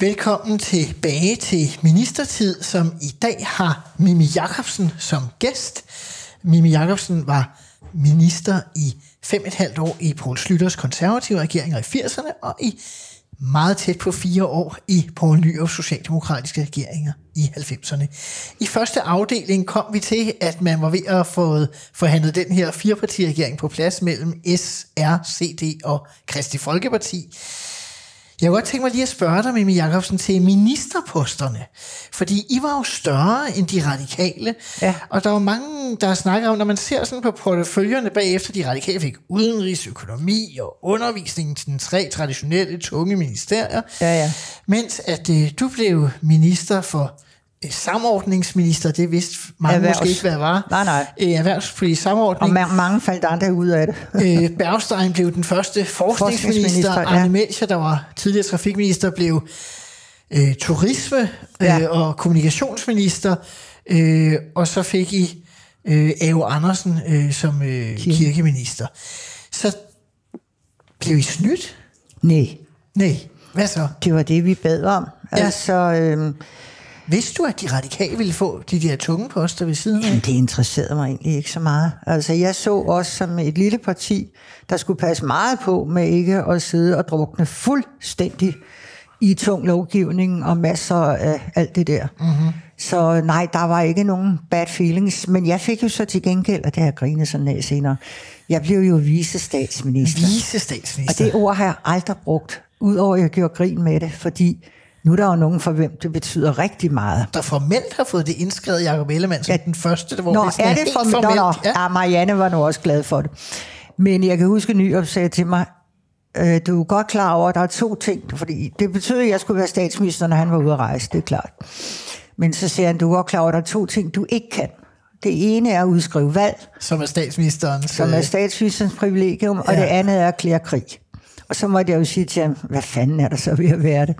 Velkommen tilbage til Ministertid, som i dag har Mimi Jakobsen som gæst. Mimi Jakobsen var minister i fem et halvt år i Poul Slytters konservative regeringer i 80'erne og i meget tæt på fire år i Poul Nyrups socialdemokratiske regeringer i 90'erne. I første afdeling kom vi til, at man var ved at få forhandlet den her firepartiregering på plads mellem S, R, CD og Kristi Folkeparti. Jeg kunne godt tænke mig lige at spørge dig, Mimi Jacobsen, til ministerposterne. Fordi I var jo større end de radikale. Ja. Og der var mange, der snakker om, når man ser sådan på porteføljerne bagefter, de radikale fik udenrigs, økonomi og undervisning til den tre traditionelle tunge ministerier. Ja, ja. Mens at øh, du blev minister for samordningsminister, det vidste mange Erhvervs- måske ikke, hvad det var. Nej, nej. Øh, erhvervspolitisk samordning. Og ma- mange faldt andre ud af det. øh, Bergstein blev den første forskningsminister. Forskningsminister, ja. Arne Melcher, der var tidligere trafikminister, blev øh, turisme øh, Ja. og kommunikationsminister. Øh, og så fik I øh, Ave Andersen øh, som øh, Kirke. kirkeminister. Så blev I snydt? Nej, Nej. Hvad så? det var det, vi bad om. Ja. Altså, øhm, Vidste du, at de radikale ville få de der tunge poster ved siden af? jamen, det interesserede mig egentlig ikke så meget. Altså, jeg så os som et lille parti, der skulle passe meget på med ikke at sidde og drukne fuldstændig i tung lovgivning og masser af alt det der. Mm-hmm. Så nej, der var ikke nogen bad feelings. Men jeg fik jo så til gengæld, og det har jeg grinet sådan af senere, jeg blev jo vicestatsminister. Vice Og det ord har jeg aldrig brugt, udover at jeg gjorde grin med det, fordi nu er der jo nogen for hvem det betyder rigtig meget. der formelt har fået det indskrevet Jacob Ellemann som Ja. den første, der hvor Nå, det sådan er det helt for Nå, nå. Ja. Ja, Marianne var nu også glad for det. Men jeg kan huske, at Nyrup sagde til mig, øh, du er godt klar over, at der er to ting, fordi det betyder, at jeg skulle være statsminister, når han var ude at rejse, det er klart. Men så siger han, du er godt klar over, at der er to ting, du ikke kan. Det ene er at udskrive valg, Som er statsministerens... som er øh, statsministerens privilegium, og Ja. det andet er at erklære krig. Og så måtte jeg jo sige til ham, hvad fanden er der så ved at være det?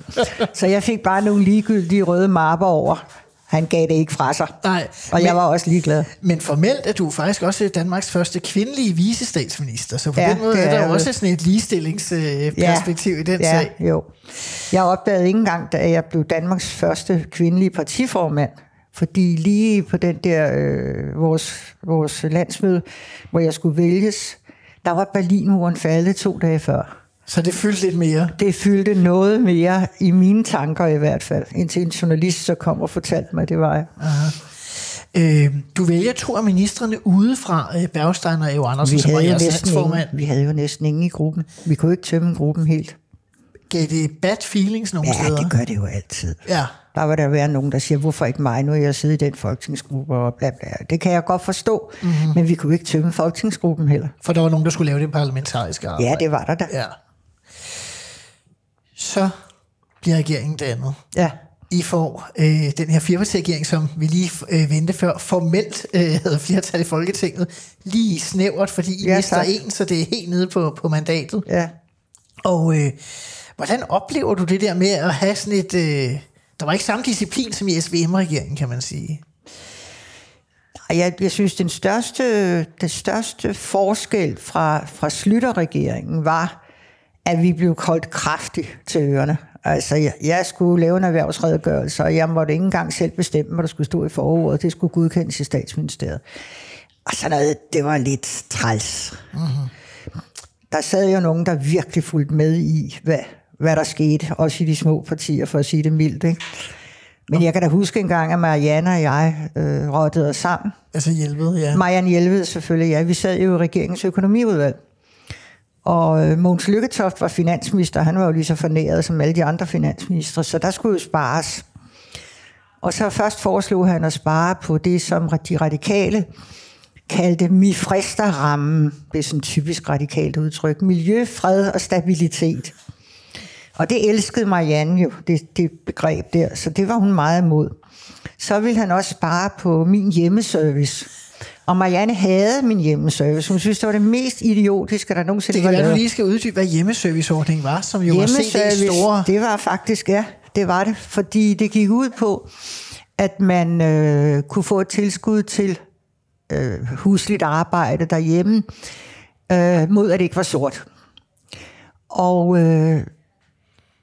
så jeg fik bare nogle ligegyldige røde mapper over. Han gav det ikke fra sig. Nej, Og jeg men- var også ligeglad. Men formelt er du faktisk også Danmarks første kvindelige visestatsminister, så på Ja, den måde er er der jo også sådan et ligestillingsperspektiv ja. i den ja, sag. jo. Jeg opdagede ikke engang, da jeg blev Danmarks første kvindelige partiformand, fordi lige på den der, øh, vores, vores landsmøde, hvor jeg skulle vælges, der var Berlinmuren faldet to dage før. Så det fyldte lidt mere. Det fyldte noget mere i mine tanker i hvert fald, indtil en journalist så kom og fortalte mig, det var jeg. Øh, du vælger to af ministerne udefra, øh, Bergstein og Eo Andersen, Vi som var jeres næsten vi havde jo næsten ingen i gruppen. Vi kunne ikke tømme gruppen helt. Gav det bad feelings nogle Ja, steder? det gør det jo altid. Ja. Der vil der være nogen, der siger, hvorfor ikke mig? Nu er jeg siddet i den folketingsgruppe og bla bla. Det kan jeg godt forstå, Mhm. mm-hmm. men vi kunne ikke tømme folketingsgruppen heller. For der var nogen, der skulle lave det parlamentariske arbejde. Ja, det var der da. Ja. Så bliver regeringen dannet. Ja. I får øh, den her firepartiregering, som vi lige øh, vendte før, formelt øh, havde flertal i Folketinget, lige snævert, fordi I Ja, mister tak. en, så det er helt nede på, på mandatet. ja. Og øh, hvordan oplever du det der med at have sådan et... Øh, der var ikke samme disciplin som i SVM-regeringen, kan man sige. Jeg, jeg synes, den største, den største forskel fra, fra Slytter-regeringen var, at vi blev koldt kraftigt til ørerne. Altså, jeg, jeg skulle lave en erhvervsredegørelse, og jeg måtte ikke engang selv bestemme, hvad der skulle stå i forordet. Det skulle godkendes i statsministeriet. Og sådan noget, det var lidt træls. Mm-hmm. Der sad jo nogen, der virkelig fulgte med i, hvad, hvad der skete, også i de små partier, for at sige det mildt. Ikke? Men jeg kan da huske en gang, at Marianne og jeg øh, rådede os sammen. Altså hjælpet, ja. Marianne Hjelved selvfølgelig, ja. Vi sad jo i regeringens økonomiudvalg. Og øh, Mogens Lykketoft var finansminister, han var jo lige så fornæret som alle de andre finansministre, så der skulle jo spares. Og så først foreslog han at spare på det, som de radikale kaldte mifrister-rammen. Det er sådan et typisk radikalt udtryk. Miljø, fred og stabilitet. Og det elskede Marianne jo, det, det begreb der, så det var hun meget imod. Så ville han også spare på min hjemmeservice. Og Marianne havde min hjemmeservice. Hun synes, det var det mest idiotiske, der nogensinde Det var kan være, du lige skal uddybe, hvad hjemmeserviceordningen var, som jo var CD's store... det var faktisk, ja, det var det. Fordi det gik ud på, at man øh, kunne få et tilskud til øh, husligt arbejde derhjemme, øh, mod at det ikke var sort. Og, øh,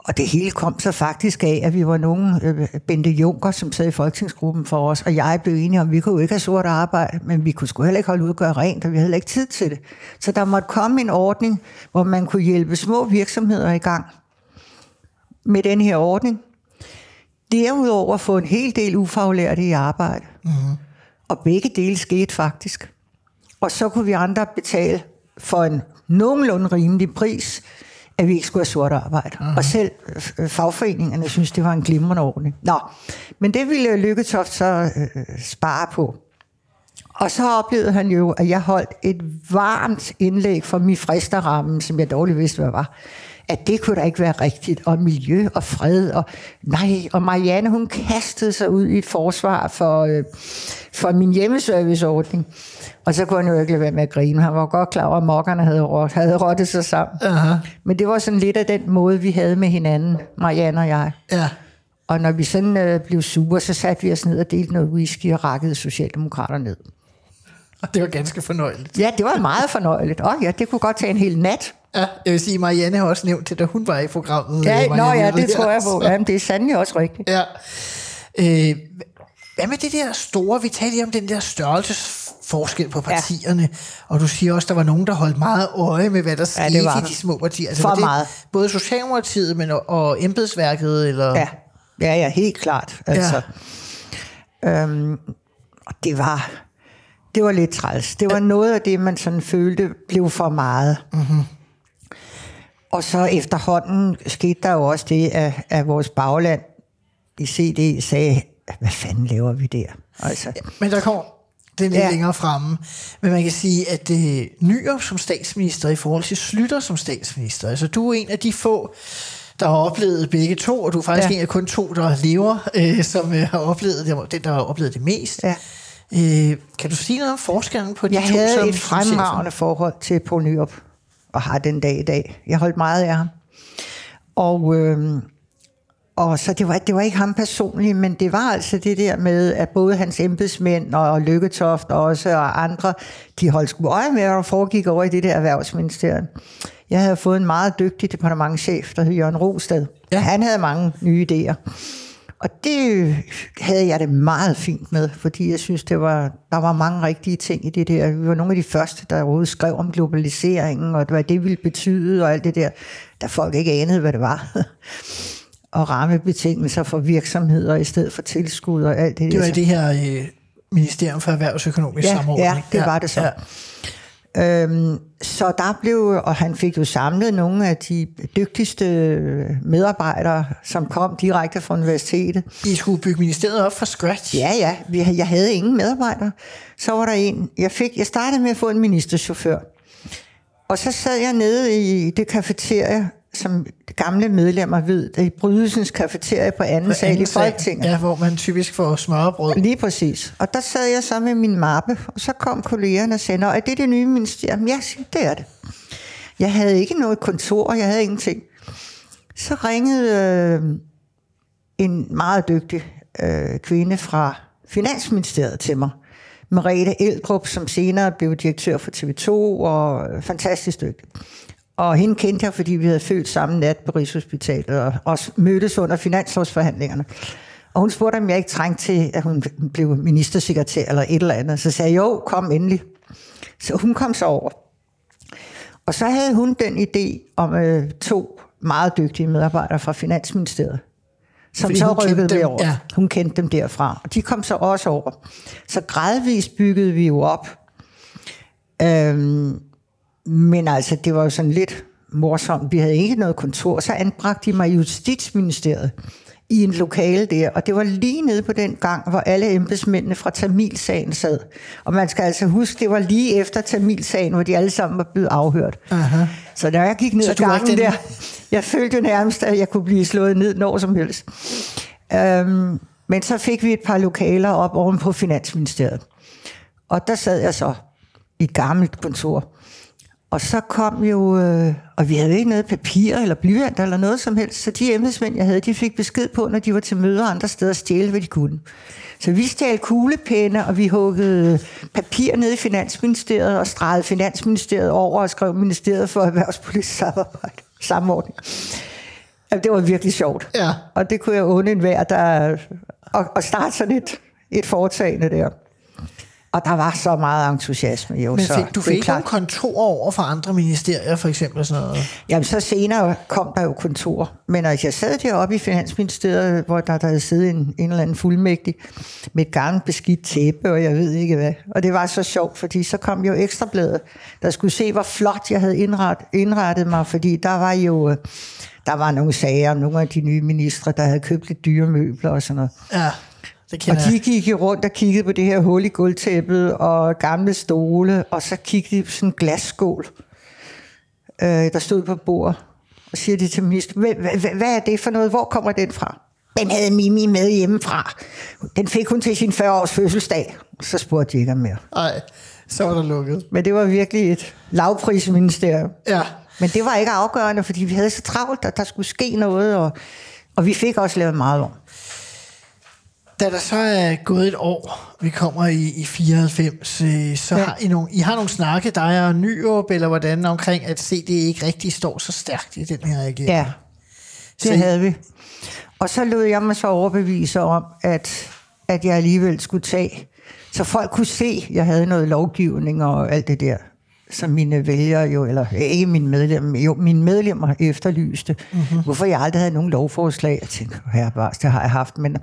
og det hele kom så faktisk af, at vi var nogle, øh, Bente Junker, som sad i folketingsgruppen for os, og jeg blev enige om, at vi kunne jo ikke have sort arbejde, men vi kunne sgu heller ikke holde ud og gøre rent, og vi havde heller ikke tid til det. Så der måtte komme en ordning, hvor man kunne hjælpe små virksomheder i gang med den her ordning. Derudover få en hel del ufaglærte i arbejde. Mm-hmm. Og begge dele skete faktisk. Og så kunne vi andre betale for en nogenlunde rimelig pris, at vi ikke skulle have sort arbejde. Mm-hmm. Og selv øh, fagforeningerne synes, det var en glimrende ordning. Nå, men det ville Lykketoft så øh, spare på. Og så oplevede han jo, at jeg holdt et varmt indlæg for min fristerrammen, som jeg dårligt vidste, hvad var. At det kunne da ikke være rigtigt, og miljø og fred, og nej, og Marianne, hun kastede sig ud i et forsvar for, øh, for min hjemmeserviceordning. Og så kunne han jo ikke lade være med at grine. Han var godt klar over, at mokkerne havde, rot, havde rottet sig sammen. Aha. Men det var sådan lidt af den måde, vi havde med hinanden, Marianne og jeg. Ja. Og når vi sådan øh, blev sure, så satte vi os ned og delte noget whisky og rakkede Socialdemokrater ned. Og det var ganske fornøjeligt. Ja, det var meget fornøjeligt. Åh oh, ja, det kunne godt tage en hel nat. Ja, jeg vil sige, Marianne har også nævnt det, da hun var i programmet. Ja, øh, nå ja, Jelved det tror jeg på. Jamen, det er sandelig også rigtigt. Ja. Øh, hvad med det der store, vi talte lige om den der størrelsesforskel på partierne, ja. og du siger også, der var nogen, der holdt meget øje med, hvad der skete det var i de små partier. Altså, For var det meget. Både Socialdemokratiet men, og, og embedsværket, eller... Ja, ja, ja helt klart. Altså. Ja. Øhm, det var, det var lidt træls. Det var noget af det, man sådan følte blev for meget. Mm-hmm. Og så efterhånden skete der jo også det, at, at vores bagland i CD sagde, hvad fanden laver vi der? Altså, Men der kommer det er lidt ja. Ja. længere fremme. Men man kan sige, at øh, Nyrup som statsminister i forhold til Slytter som statsminister, altså du er en af de få, der har oplevet begge to, og du er faktisk ja. Ja. en af kun to, der lever, øh, som øh, har oplevet det, den, der har oplevet det mest. Ja. Øh, kan du sige noget om forskellen på de Jeg to? havde som, et fremragende forhold til Poul Nyrup, og har den dag i dag. Jeg holdt meget af ham. Og, øhm, og så det var, det var ikke ham personligt, men det var altså det der med, at både hans embedsmænd og Lykketoft også og andre, de holdt sgu øje med, hvad der foregik over i det der erhvervsministerium. Jeg havde fået en meget dygtig departementchef, der hed Jørgen Rostad. Ja. Ja. Han havde mange nye idéer. Og det havde jeg det meget fint med, fordi jeg synes, det var, der var mange rigtige ting i det der. Vi var nogle af de første, der overhovedet skrev om globaliseringen, og hvad det ville betyde, og alt det der, der folk ikke anede, hvad det var. og rammebetingelser for virksomheder i stedet for tilskud og alt det, Det var det her øh, Ministerium for Erhvervsøkonomisk Ja, Samordning. ja, det var det så. Øhm, så der blev, og han fik jo samlet nogle af de dygtigste medarbejdere, som kom direkte fra universitetet. I skulle bygge ministeriet op fra scratch. Ja, ja, vi- jeg havde ingen medarbejdere. Så var der en, jeg, fik, jeg startede med at få en ministerchauffør. Og så sad jeg nede i det kafeterie, som gamle medlemmer ved, det er Brydelsens kafeterie på anden På sal i Folketinget. Ja, hvor man typisk får smørbrød. Lige præcis. Og der sad jeg så med min mappe, og så kom kollegerne og sagde, er det det nye ministerium? Ja, det er det. Jeg havde ikke noget kontor, jeg havde ingenting. Så ringede øh, en meget dygtig øh, kvinde fra Finansministeriet til mig. Merete Eldrup, som senere blev direktør for TV2, og øh, fantastisk dygtig. Og hende kendte jeg, fordi vi havde født samme nat på Rigshospitalet, og også mødtes under finanslovsforhandlingerne. Og hun spurgte, om jeg ikke trængte til, at hun blev ministersekretær eller et eller andet. Så sagde jeg, jo, kom endelig. Så hun kom så over. Og så havde hun den idé om øh, to meget dygtige medarbejdere fra Finansministeriet, som Fordi så rykkede dem, med over. ja. Hun kendte dem derfra, og de kom så også over. Så gradvist byggede vi jo op. Øhm, men altså, det var jo sådan lidt morsomt. Vi havde ikke noget kontor. Så anbragte de mig i Justitsministeriet i en lokale der, og det var lige nede på den gang, hvor alle embedsmændene fra Tamilsagen sad. Og man skal altså huske, det var lige efter Tamilsagen, hvor de alle sammen var blevet afhørt. Aha. Så da jeg gik ned ad gangen der, jeg følte nærmest, at jeg kunne blive slået ned når som helst. Øhm, men så fik vi et par lokaler op oven på Finansministeriet. Og der sad jeg så i et gammelt kontor. Og så kom jo, øh, og vi havde ikke noget papir eller blyant eller noget som helst, så de embedsmænd, jeg havde, de fik besked på, når de var til møder andre steder, at stjæle, hvad de kunne. Så vi stjal kuglepenne, og vi huggede papir ned i Finansministeriet og stregede Finansministeriet over og skrev Ministeriet for Erhvervspolitisk Samarbejde. Samordning. Jamen, det var virkelig sjovt. Ja. Og det kunne jeg undre enhver, der at, at starte sådan et, et foretagende der. Og der var så meget entusiasme. Jo, Men så fik, du det fik ikke nogen kontor over for andre ministerier, for eksempel sådan noget? Jamen, så senere kom der jo kontor. Men altså, jeg sad deroppe i Finansministeriet, hvor der, der havde siddet en, en eller anden fuldmægtig med et gammelt beskidt tæppe, og jeg ved ikke hvad. Og det var så sjovt, fordi så kom jo ekstrabladet, der skulle se, hvor flot jeg havde indret, indrettet mig, fordi der var jo... øh, Der var nogle sager om nogle af de nye ministre, der havde købt lidt dyre møbler og sådan noget. Ja, det Og de gik jo rundt og kiggede på det her hul i gulvtæppet og gamle stole, og så kiggede de på sådan en glasskål, øh, der stod på bordet. Og siger de til minister, hvad, hvad, hvad er det for noget? Hvor kommer den fra? Den havde Mimi med hjemmefra. Den fik hun til sin 40-års fødselsdag. Så spurgte de ikke om mere. Nej, så var der lukket. Men det var virkelig et lavprisministerium. Ja, Men det var ikke afgørende, fordi vi havde så travlt, at der skulle ske noget, og, og vi fik også lavet meget om. Da der så er gået et år, vi kommer i, i 94, øh, så Ja. har I nogle, I har nogle snakke, der er Nyrup, eller hvordan, omkring, at CD ikke rigtig står så stærkt i den her regering. Ja, det Så havde vi. Og så lod jeg mig så overbevise om, at, at jeg alligevel skulle tage, så folk kunne se, at jeg havde noget lovgivning og alt det der, som mine vælgere jo, eller ikke mine medlemmer, jo, mine medlemmer efterlyste. Mm-hmm. Hvorfor jeg aldrig havde nogen lovforslag. Jeg tænkte, herre bars, det har jeg haft, men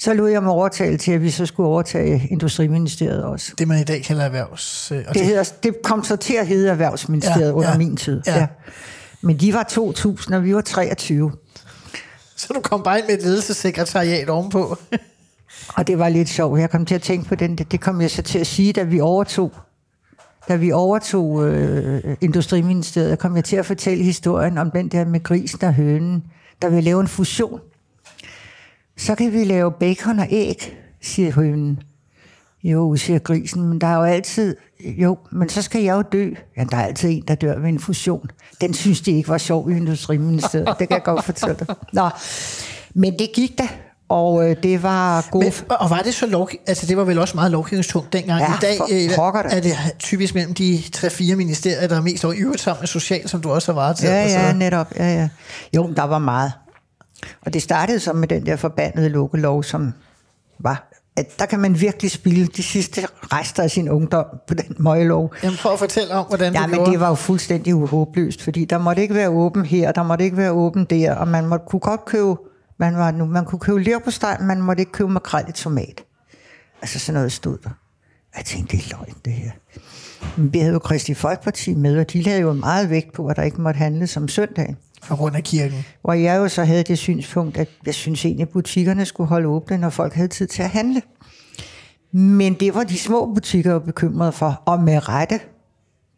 så lod jeg mig overtale til, at vi så skulle overtage Industriministeriet også. Det, man i dag kalder erhvervs... Øh, og Det, hedder, det kom så til at hedde Erhvervsministeriet Ja, under ja, min tid. ja. Ja. Men de var 2.000, og vi var 23. Så du kom bare ind med et ledelsessekretariat ovenpå. Og det var lidt sjovt. Jeg kom til at tænke på den. Det, det kom jeg så til at sige, da vi overtog. Da vi overtog øh, Industriministeriet, kom jeg til at fortælle historien om den der med grisen og hønen, der vil lave en fusion. Så kan vi lave bacon og æg, siger hønen. Jo, siger grisen, men der er jo altid... Jo, men så skal jeg jo dø. Ja, der er altid en, der dør ved en fusion. Den synes de ikke var sjov i Industriministeriet. Det kan jeg godt fortælle dig. Nå, men det gik da, og øh, det var god... Men, og var det så lov... Altså, det var vel også meget lovgivningstungt dengang. Ja, I dag pokker da. er det typisk mellem de 3-4 ministerier, der er mest over i øvrigt sammen med social, som du også har varetaget. Ja, ja, netop. Ja, ja. Jo, der var meget. Og det startede så med den der forbandede lukkelov, som var... At der kan man virkelig spille de sidste rester af sin ungdom på den møglov. Jamen, prøv at fortælle om, hvordan Ja, du men gjorde. det var jo fuldstændig uhåbløst, fordi der måtte ikke være åben her, der måtte ikke være åben der, og man måtte, kunne godt købe, man, var, nu, man kunne købe leverpostej, men man måtte ikke købe makrel i tomat. Altså sådan noget stod der. Jeg tænkte, det er løgn, det her. Men vi havde jo Kristi Folkeparti med, og de lavede jo meget vægt på, at der ikke måtte handle som søndagen. På grund af kirken. Hvor jeg jo så havde det synspunkt, at jeg synes egentlig, at butikkerne skulle holde åbne, når folk havde tid til at handle. Men det var de små butikker jo bekymrede for, og med rette,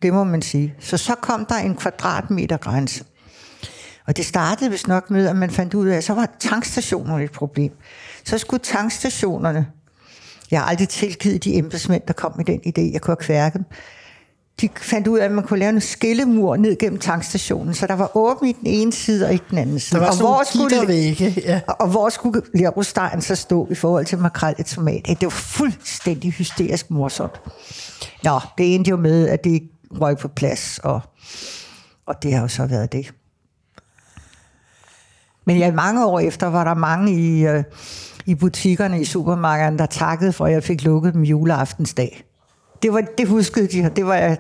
det må man sige. Så så kom der en kvadratmeter grænse. Og det startede vist nok med, at man fandt ud af, at så var tankstationerne et problem. Så skulle tankstationerne, jeg har aldrig tilgivet de embedsmænd, der kom med den idé, jeg kunne have kværket dem. De fandt ud af, at man kunne lave en skillemur ned gennem tankstationen, så der var åben i den ene side og ikke den anden side. Der var og sådan nogle gittervægge. Ja. og hvor skulle leverpostejen så stå i forhold til makrel i tomat? Det var fuldstændig hysterisk morsomt. Nå, det endte jo med, at det røg på plads, og, og det har jo så været det. Men ja, mange år efter var der mange i, øh, i butikkerne i supermarkederne, der takkede for, at jeg fik lukket dem juleaftensdag. Det, var, det huskede de, og det var jeg...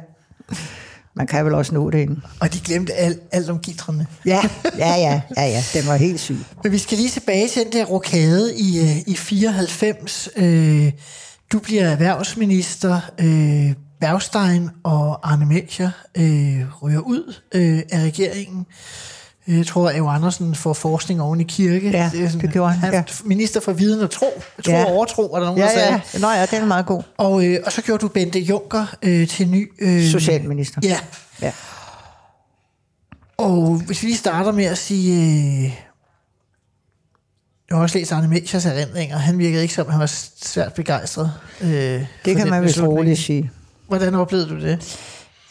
Man kan vel også nå det inden. Og de glemte alt, alt om gitrene. Ja, ja, ja, ja, ja. Den var helt syg. Men vi skal lige tilbage til den der rokade i, øh, i 94. Øh, du bliver erhvervsminister. Øh, Bergstein og Arne Melcher øh, ryger ud øh, af regeringen. Jeg tror, at Andersen får forskning oven i kirke. Ja, er sådan, det gjorde han, ja. Minister for viden og tro. Tro Ja. og overtro, er der nogen, Ja, der sagde. ja. Nå ja, den er meget god. Og, øh, og så gjorde du Bente Juncker øh, til ny... Øh, Socialminister. Ja. Ja. Og hvis vi lige starter med at sige... Øh, jeg har også læst Arne Melchers erindringer. Han virkede ikke som, han var svært begejstret. Øh, Det kan man vist roligt sige. Hvordan oplevede du det?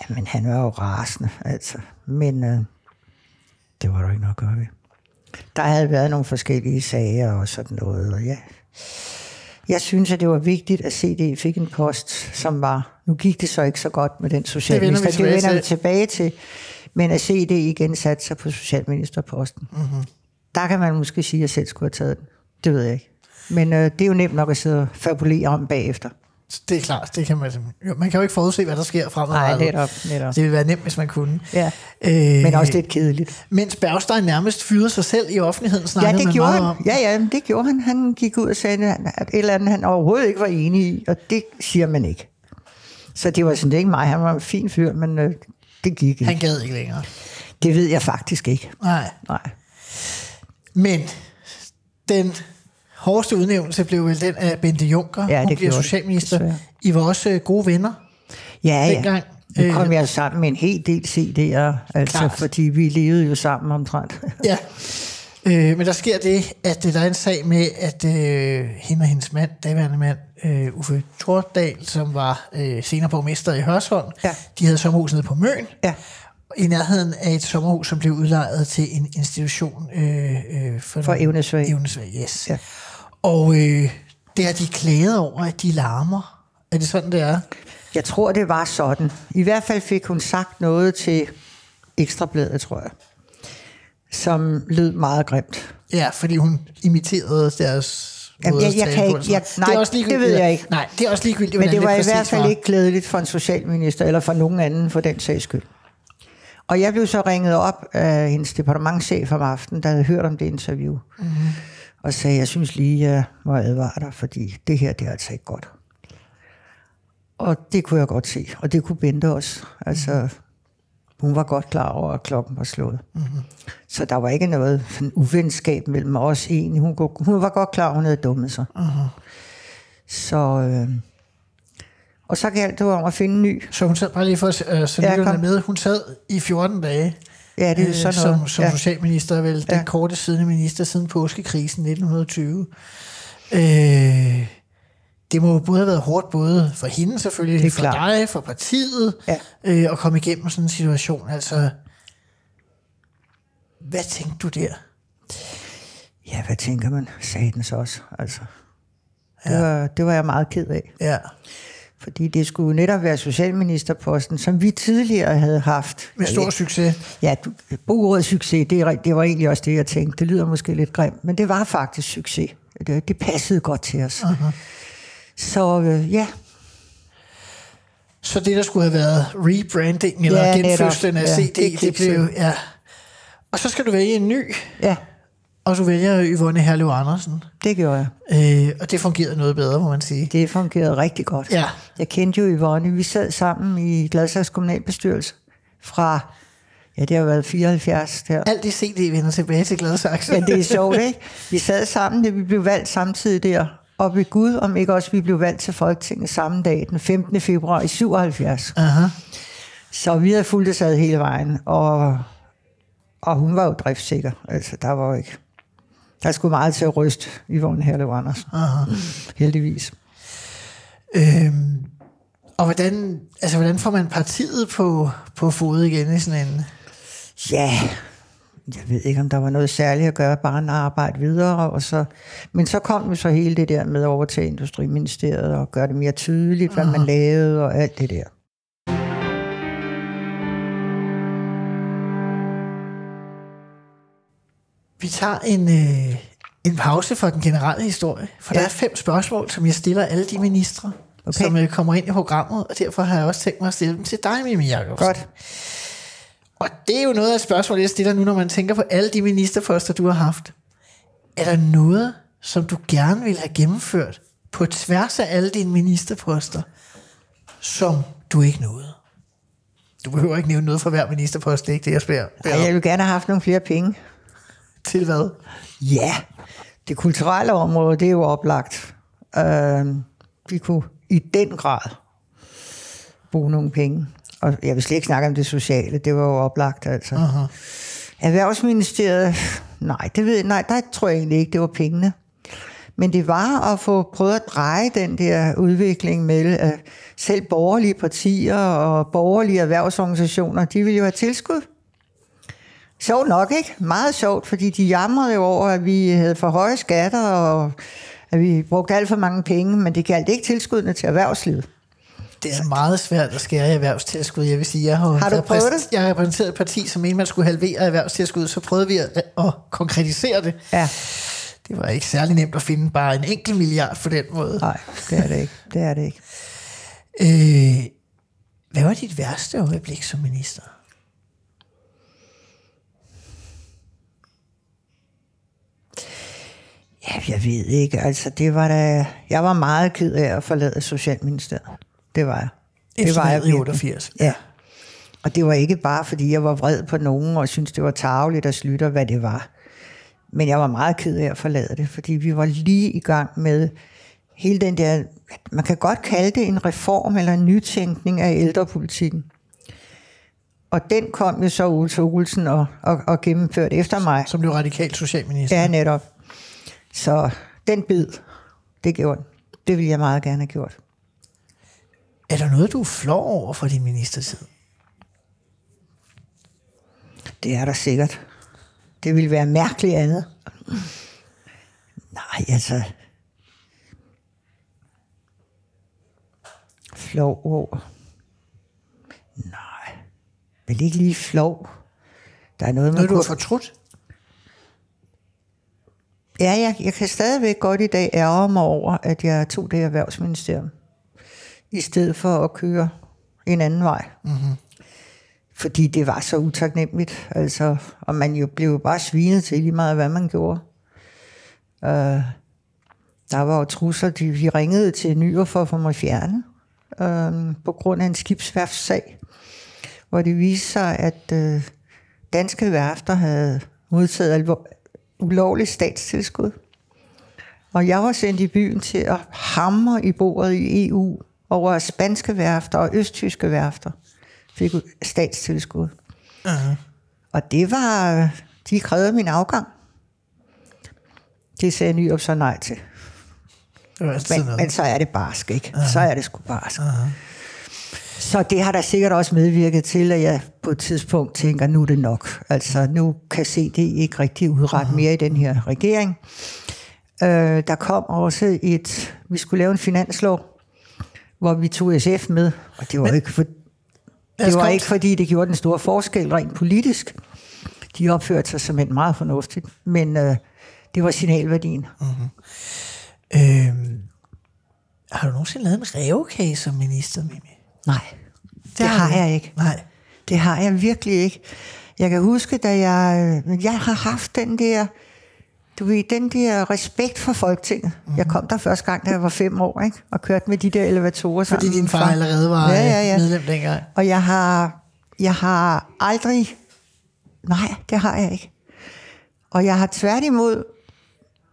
Jamen, han var jo rasende, altså. Men øh, det var der ikke noget at gøre ved. Der havde været nogle forskellige sager og sådan noget, og ja. Jeg synes, at det var vigtigt, at CD fik en post, som var... Nu gik det så ikke så godt med den socialminister. Det tilbage vender vi til. tilbage til. Men at CD igen satte sig på socialministerposten. Mm-hmm. Der kan man måske sige, at jeg selv skulle have taget den. Det ved jeg ikke. Men øh, det er jo nemt nok at sidde og fabulere om bagefter. Det er klart, det kan man jo, Man kan jo ikke forudse, hvad der sker Nej, fremadrettet. netop, netop. Det ville være nemt, hvis man kunne. Ja. Øh, Men også lidt kedeligt. Mens Bergstein nærmest fyrede sig selv i offentligheden, Ja, snakkede det man gjorde han. om. Ja, ja, det gjorde han. Han gik ud og sagde, at et eller andet, han overhovedet ikke var enig i, og det siger man ikke. Så det var sådan det ikke mig. Han var en fin fyr, men øh, det gik ikke. Han gad ikke længere. Det ved jeg faktisk ikke. Nej. Nej. Men den hårdeste udnævnelse blev vel den af Bente Juncker. Ja, Hun det bliver gjorde det, socialminister. desværre. I var også øh, gode venner. Ja, ja. Dengang, Nu kom øh, jeg sammen med en hel del CD'er, altså, Klart. fordi vi levede jo sammen omtrent. Ja. Øh, men der sker det, at øh, der er en sag med, at øh, hende og hendes mand, daværende mand, øh, Uffe Tordal, som var øh, senere borgmester i Hørsholm, Ja. de havde sommerhus nede på Møn, Ja. i nærheden af et sommerhus, som blev udlejet til en institution øh, øh, for, For evnesvage. evnesvage yes. Ja. Og øh, det har de klaget over, at de larmer. Er det sådan, det er? Jeg tror, det var sådan. I hvert fald fik hun sagt noget til Ekstrabladet, tror jeg, som lød meget grimt. Ja, fordi hun imiterede deres Jamen, jeg- jeg kan ikke- jeg- nej, det, er også det ved jeg ikke. Nej, det er også ligegyldigt, Men det var i hvert fald ikke glædeligt for en socialminister, eller for nogen anden for den sags skyld. Og jeg blev så ringet op af hendes departementchef om aftenen, der havde hørt om det interview. Mm-hmm. Og sagde, jeg synes lige, jeg må advare dig, fordi det her, det er altså ikke godt. Og det kunne jeg godt se, og det kunne Bente også. Altså, hun var godt klar over, at klokken var slået. Mm-hmm. Så der var ikke noget sådan uvenskab mellem os egentlig. Hun, kunne- hun var godt klar, at hun havde dummet sig. Mm-hmm. Så, øh, og så galt det om at finde en ny. Så hun sad bare lige for at øh, så Ja, med. Hun sad i 14 dage Ja, det er øh, sådan som, noget. som ja. socialminister, vel Ja. den korte siddende minister siden påskekrisen 1920. Øh, det må jo både have været hårdt, både for hende selvfølgelig, Det er for klart. dig, for partiet, Ja. øh, at komme igennem sådan en situation. Altså, hvad tænkte du der? Ja, hvad tænker man? Satans også, altså. Det, ja. var, det var jeg meget ked af. Ja, Fordi det skulle netop være socialministerposten, som vi tidligere havde haft. med stor succes. Ja, ordet succes, det, er, det var egentlig også det, jeg tænkte. Det lyder måske lidt grimt, men det var faktisk succes. Det, det passede godt til os. Uh-huh. Så øh, ja, Så det, der skulle have været rebranding eller Ja, genfødslen af Ja, CD, det det blev... Ja. Og så skal du vælge en ny, ja, og du vælger Yvonne Herlev Andersen. det gjorde jeg. Øh, og det fungerede noget bedre, må man sige. Det fungerede rigtig godt. Ja. Jeg kendte jo Yvonne. Vi sad sammen i Gladsaxe kommunalbestyrelse fra, ja, det har været 74 der. Alt det CD vender tilbage til Gladsaxe. Ja, det er sjovt, ikke? Vi sad sammen, da vi blev valgt samtidig der. Og ved Gud, om ikke også vi blev valgt til Folketinget samme dag, den 15. februar i 77. Aha. Så vi havde fulgt sad hele vejen, og, og hun var jo driftssikker. Altså, der var jo ikke... Der skulle meget til at ryste Yvonne Herlev Andersen. Aha. Heldigvis. Øhm, og hvordan, altså, hvordan får man partiet på, på fod igen i sådan en... Ja, jeg ved ikke, om der var noget særligt at gøre, bare at arbejde videre. Og så, men så kom jo så hele det der med over til Industriministeriet og gøre det mere tydeligt, hvad man lavede og alt det der. Vi tager en, øh, en pause for den generelle historie, for ja. der er fem spørgsmål, som jeg stiller alle de ministre, okay. Som øh, kommer ind i programmet, og derfor har jeg også tænkt mig at stille dem til dig, Mimi Jacobsen. Godt. Og det er jo noget af et spørgsmål, jeg stiller nu, når man tænker på alle de ministerposter, du har haft. Er der noget, som du gerne vil have gennemført på tværs af alle dine ministerposter, som du ikke nåede? Du behøver ikke nævne noget fra hver ministerpost, det er ikke det, jeg spørger. Ej, jeg vil gerne have haft nogle flere penge. Til hvad? Ja, det kulturelle område, det er jo oplagt. Øh, vi kunne i den grad bruge nogle penge. Og jeg vil slet ikke snakke om det sociale, det var jo oplagt altså. Aha. Erhvervsministeriet, nej, det ved, nej, der tror jeg egentlig ikke, det var pengene. Men det var at få prøvet at dreje den der udvikling med, at selv borgerlige partier og borgerlige erhvervsorganisationer, de ville jo have tilskud. Sjovt nok, ikke? Meget sjovt, fordi de jamrede jo over, at vi havde for høje skatter, og at vi brugte alt for mange penge, men det galt ikke tilskuddene til erhvervslivet. Det er meget svært at skære i erhvervstilskud. Jeg vil sige, jeg har, Har du prøvet det? Jeg repræsenteret et parti, som mente, man skulle halvere erhvervstilskud, så prøvede vi at, at konkretisere det. Ja, Det var ikke særlig nemt at finde bare en enkelt milliard på den måde. nej, det er det ikke. Det er det ikke. Øh, hvad var dit værste øjeblik som minister? Ja, jeg ved ikke. Altså, det var da... Jeg var meget ked af at forlade Socialministeriet. Det var jeg. Det Efter var jeg i virkelig. 88. Ja. Og det var ikke bare, fordi jeg var vred på nogen, og syntes, det var tageligt at slutte, hvad det var. Men jeg var meget ked af at forlade det, fordi vi var lige i gang med hele den der... Man kan godt kalde det en reform eller en nytænkning af ældrepolitikken. Og den kom jo så Olsen Olsen og, og, og gennemførte efter mig. Som blev radikal socialminister. Ja, netop. Så den bid, det gjorde den. Det ville jeg meget gerne have gjort. Er der noget, du er flov over for din ministertid? Det er der sikkert. Det ville være mærkeligt andet. Nej, altså... Flov over. Nej. Vel ikke lige flov. Der er noget, man Noget, du har kunne... fortrudt? Ja, jeg, jeg kan stadigvæk godt i dag ærge mig over, at jeg tog det erhvervsministerium, i stedet for at køre en anden vej. Mm-hmm. Fordi det var så utaknemmeligt, altså, og man jo blev bare svinet til lige meget, hvad man gjorde. Uh, der var jo trusler, de, vi ringede til Nyer for at få mig fjernet, uh, på grund af en skibsværftssag, hvor det viste sig, at uh, danske værfter havde modtaget alvor, ulovligt statstilskud. Og jeg var sendt i byen til at hamre i bordet i EU over spanske værfter og østtyske værfter fik statstilskud. Uh-huh. Og det var, de krævede min afgang. Det sagde Nyrup så nej til. Men, men så er det barsk, ikke? Så er det sgu barsk. Så det har da sikkert også medvirket til, at jeg på et tidspunkt tænker, nu er det nok. Altså, nu kan CD ikke rigtig udrette mere i den her regering. Øh, der kom også et, vi skulle lave en finanslov, hvor vi tog SF med, og det var, ikke, for, det var ikke fordi, det gjorde den store forskel rent politisk. De opførte sig som en meget fornuftigt, men øh, det var signalværdien. Øhm, har du nogensinde lavet en revkage som minister, Mimi? Nej, det, det har jeg ikke. Nej. Det har jeg virkelig ikke. Jeg kan huske, da jeg, øh, jeg har haft den der, du ved, den der respekt for Folketinget. Mm-hmm. Jeg kom der første gang, da jeg var fem år, ikke? og kørte med de der elevatorer Fordi din far allerede var ja, ja, ja. medlem dengang. Og jeg har, jeg har aldrig, nej, det har jeg ikke. Og jeg har tværtimod,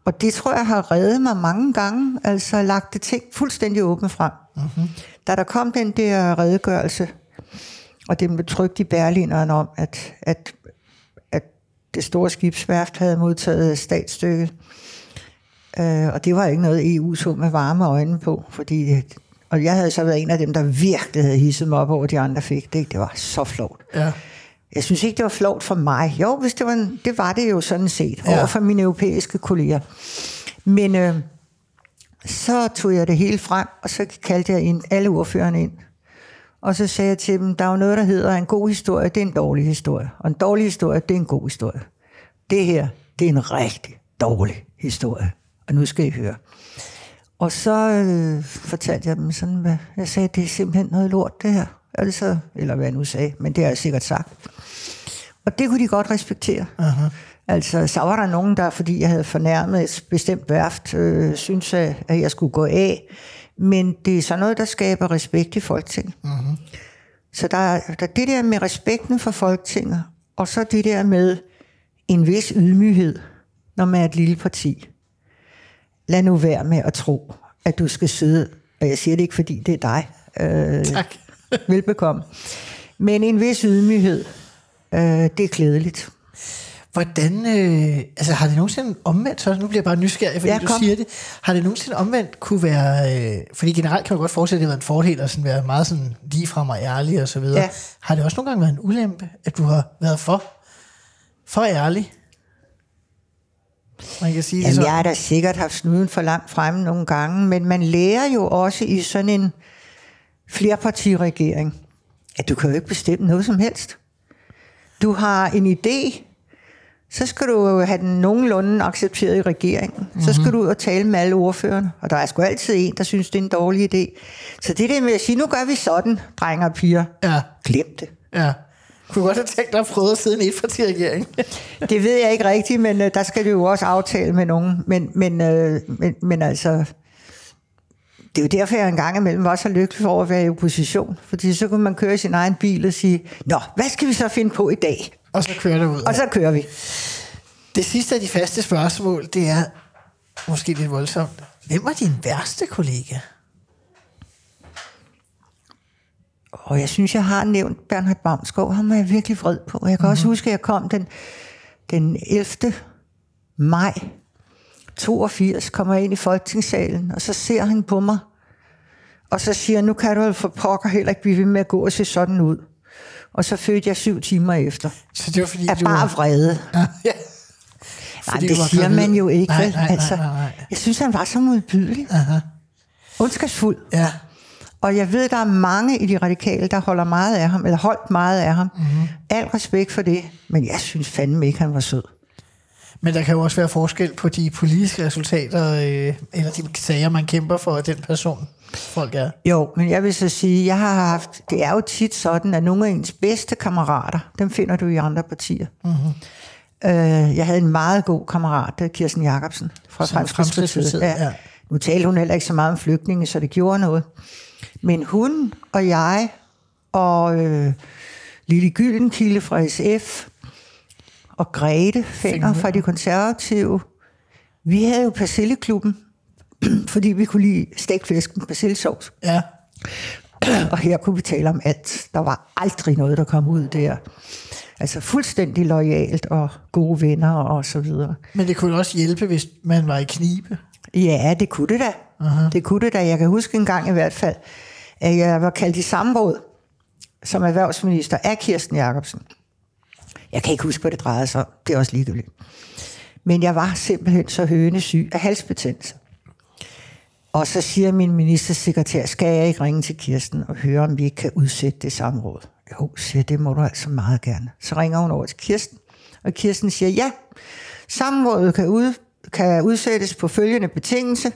og det tror jeg har reddet mig mange gange, altså lagt det ting fuldstændig åbent frem. Mm-hmm. Da der kom den der redegørelse, og det blev trygt i Berlineren om, at, at, at det store skibsværft havde modtaget statsstykket. Øh, og det var ikke noget, EU så med varme øjne på, fordi og jeg havde så været en af dem, der virkelig havde hisset mig op over, de andre fik det. Det var så flot. Ja. Jeg synes ikke, det var flot for mig. Jo, hvis det, var en, det var det jo sådan set, Ja. over for mine europæiske kolleger. Men øh, så tog jeg det hele frem, og så kaldte jeg ind, alle ordførerne ind. Og så sagde jeg til dem, der er jo noget, der hedder, en god historie, det er en dårlig historie. Og en dårlig historie, det er en god historie. Det her, det er en rigtig dårlig historie. Og nu skal I høre. Og så øh, fortalte jeg dem sådan, hvad jeg sagde, det er simpelthen noget lort, det her. Altså, eller hvad jeg nu sagde, men det har jeg sikkert sagt. Og det kunne de godt respektere. Uh-huh. Altså, så var der nogen, der, fordi jeg havde fornærmet et bestemt værft, øh, synes, at, at jeg skulle gå af. Men det er sådan noget, der skaber respekt i Folketinget. Uh-huh. Så der, er- der er det der med respekten for Folketinget, og så det der med en vis ydmyghed, når man er et lille parti. Lad nu være med at tro, at du skal sidde, og jeg siger det ikke, fordi det er dig. Øh, Tak. velbekomme. Men en vis ydmyghed, øh, det er klædeligt. Hvordan, øh, altså har det nogensinde omvendt, så nu bliver jeg bare nysgerrig, fordi Ja, du siger det, har det nogensinde omvendt kunne være, øh, fordi generelt kan man godt forestille, at det har været en fordel at sådan være meget sådan ligefrem og ærlig og så videre. Ja. Har det også nogle gange været en ulempe, at du har været for, for ærlig? Man kan sige det Jamen, sådan. jeg har da sikkert haft snuden for langt fremme nogle gange, men man lærer jo også i sådan en flerpartiregering, at du kan jo ikke bestemme noget som helst. Du har en idé, så skal du have den nogenlunde accepteret i regeringen. Mm-hmm. Så skal du ud og tale med alle ordførerne, og der er sgu altid en, der synes, det er en dårlig idé. Så det der med at sige, nu gør vi sådan, drenge og piger, Ja, glem det. ja. Kunne godt have tænkt dig at prøve at sidde i en etpartiregering? Det ved jeg ikke rigtigt, men øh, der skal du jo også aftale med nogen. Men, men, øh, men, men altså, det er jo derfor, jeg en gang imellem var så lykkelig over at være i opposition. Fordi så kunne man køre i sin egen bil og sige, Nå, hvad skal vi så finde på i dag? og så kører det ud. Og så kører vi. Det sidste af de faste spørgsmål, det er måske lidt voldsomt. Hvem var din værste kollega? Og jeg synes, jeg har nævnt Bernhard Bamskov. Ham er jeg virkelig vred på. Jeg kan mm-hmm. også huske, at jeg kom den, den 11. maj 82, kommer jeg ind i folketingssalen, og så ser han på mig, og så siger han, nu kan du for pokker heller ikke blive ved med at gå og se sådan ud. Og så fødte jeg syv timer efter. Så det var fordi, Er du bare vrede. Ja. Nej, Fordi det siger gravid. man jo ikke, Nej, nej, nej, altså, nej, nej. Jeg synes, han var så modbydelig. Aha. Ondskabsfuld. Ja. Og jeg ved, der er mange i de radikale, der holder meget af ham, eller holdt meget af ham. Mhm. Mm-hmm. Al respekt for det, men jeg synes fandme ikke, han var sød. Men der kan jo også være forskel på de politiske resultater, øh, eller de sager, man kæmper for, den person, folk er. Jo, men jeg vil så sige, jeg har haft, det er jo tit sådan, at nogle af ens bedste kammerater, dem finder du i andre partier. Mm-hmm. Øh, jeg havde en meget god kammerat, er Kirsten Jacobsen fra Fremskridtspartiet. Fremskridtspartiet, ja. Nu talte hun heller ikke så meget om flygtninge, så det gjorde noget. Men hun og jeg og øh, Lille Gyldenkilde fra SF og Grete Fenger fra de konservative, vi havde jo Persilleklubben, fordi vi kunne lide stegt flæsk med persillesovs. Ja. Og her kunne vi tale om alt. Der var aldrig noget, der kom ud der. Altså fuldstændig lojalt og gode venner og så videre. Men det kunne også hjælpe, hvis man var i knibe. Ja, det kunne det da. Uh-huh. Det kunne det da. Jeg kan huske en gang i hvert fald, at jeg var kaldt i samråd som erhvervsminister af Kirsten Jacobsen. Jeg kan ikke huske, hvad det drejede sig om. Det er også ligegyldigt. Men jeg var simpelthen så hønesyg af halsbetændelse. Og så siger min ministersekretær, skal jeg ikke ringe til Kirsten og høre, om vi ikke kan udsætte det samråd? Jo, siger det må du altså meget gerne. Så ringer hun over til Kirsten, og Kirsten siger, ja, samrådet kan, ud, kan udsættes på følgende betingelse.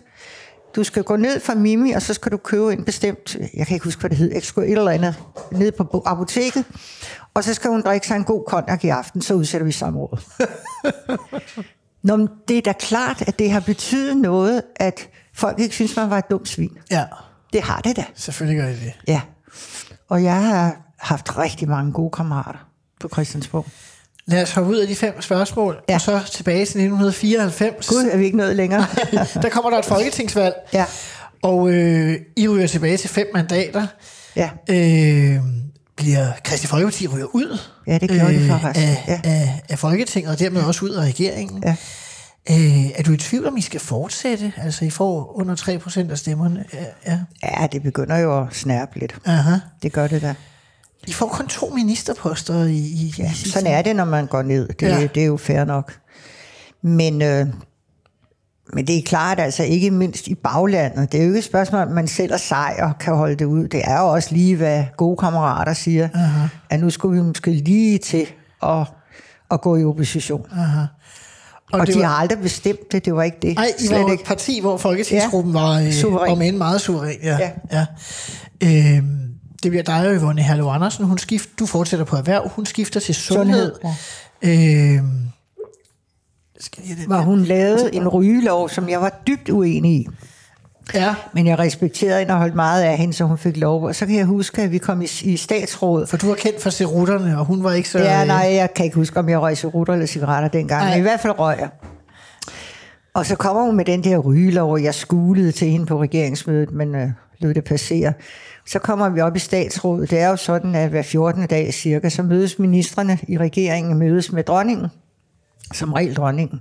Du skal gå ned fra Mimi, og så skal du købe en bestemt, jeg kan ikke huske, hvad det hed, eksko et eller andet, ned på apoteket, og så skal hun drikke sig en god konjak i aften, så udsætter vi samrådet. Nå, men det er da klart, at det har betydet noget, at folk ikke synes, man var et dumt svin. Ja, Det har det da. selvfølgelig gør I det. Ja. Og jeg har haft rigtig mange gode kammerater på Christiansborg. Lad os hoppe ud af de fem spørgsmål, ja. Og så tilbage til 1994. Gud, er vi ikke nået længere? der kommer der et folketingsvalg, Ja. og øh, I ryger tilbage til fem mandater. ja. Øh, bliver Kristi Folkeparti ryger ud Ja, det gjorde de forresten. af, Ja. af, af Folketinget, og dermed også ud af regeringen. Ja. Øh, er du i tvivl om, I skal fortsætte? Altså, I får under 3% af stemmerne. Ja. ja. det begynder jo at snærpe lidt. Aha. Det gør det da. I får kun to ministerposter i, i, Ja, i sådan er det, når man går ned. Det, Ja. det er jo fair nok. Men, øh, men det er klart, altså ikke mindst i baglandet. Det er jo ikke et spørgsmål, om man selv er sej og kan holde det ud. Det er jo også lige, hvad gode kammerater siger. Uh-huh. At nu skulle vi måske lige til at, at gå i opposition. Uh-huh. Og, og det de var- har aldrig bestemt det. Det var ikke det. Nej, I Slet var jo et parti, hvor Folketingsgruppen Ja. var øh, Suveræn. om end meget suveræn. Ja. Ja. Ja. Øhm, det bliver dig og Yvonne Herlev Andersen. Hun skift, du fortsætter på erhverv. Hun skifter til sundhed. Sundhed, Øhm, skal jeg det? Hvor hun lavede en rygelov, som jeg var dybt uenig i. Ja. Men jeg respekterede hende og holdt meget af hende, så hun fik lov. Og så kan jeg huske, at vi kom i, i statsråd. For du var kendt for cerutterne, og hun var ikke så... Ja, øh, nej, jeg kan ikke huske, om jeg røg cigaretter eller cigaretter dengang, Nej. men i hvert fald røg jeg. Og så kommer hun med den der rygelov, og jeg skulede til hende på regeringsmødet, men øh, lød det passere. Så kommer vi op i statsrådet. Det er jo sådan, at hver 14. dag cirka, så mødes ministerne i regeringen mødes med dronningen, som regel dronningen.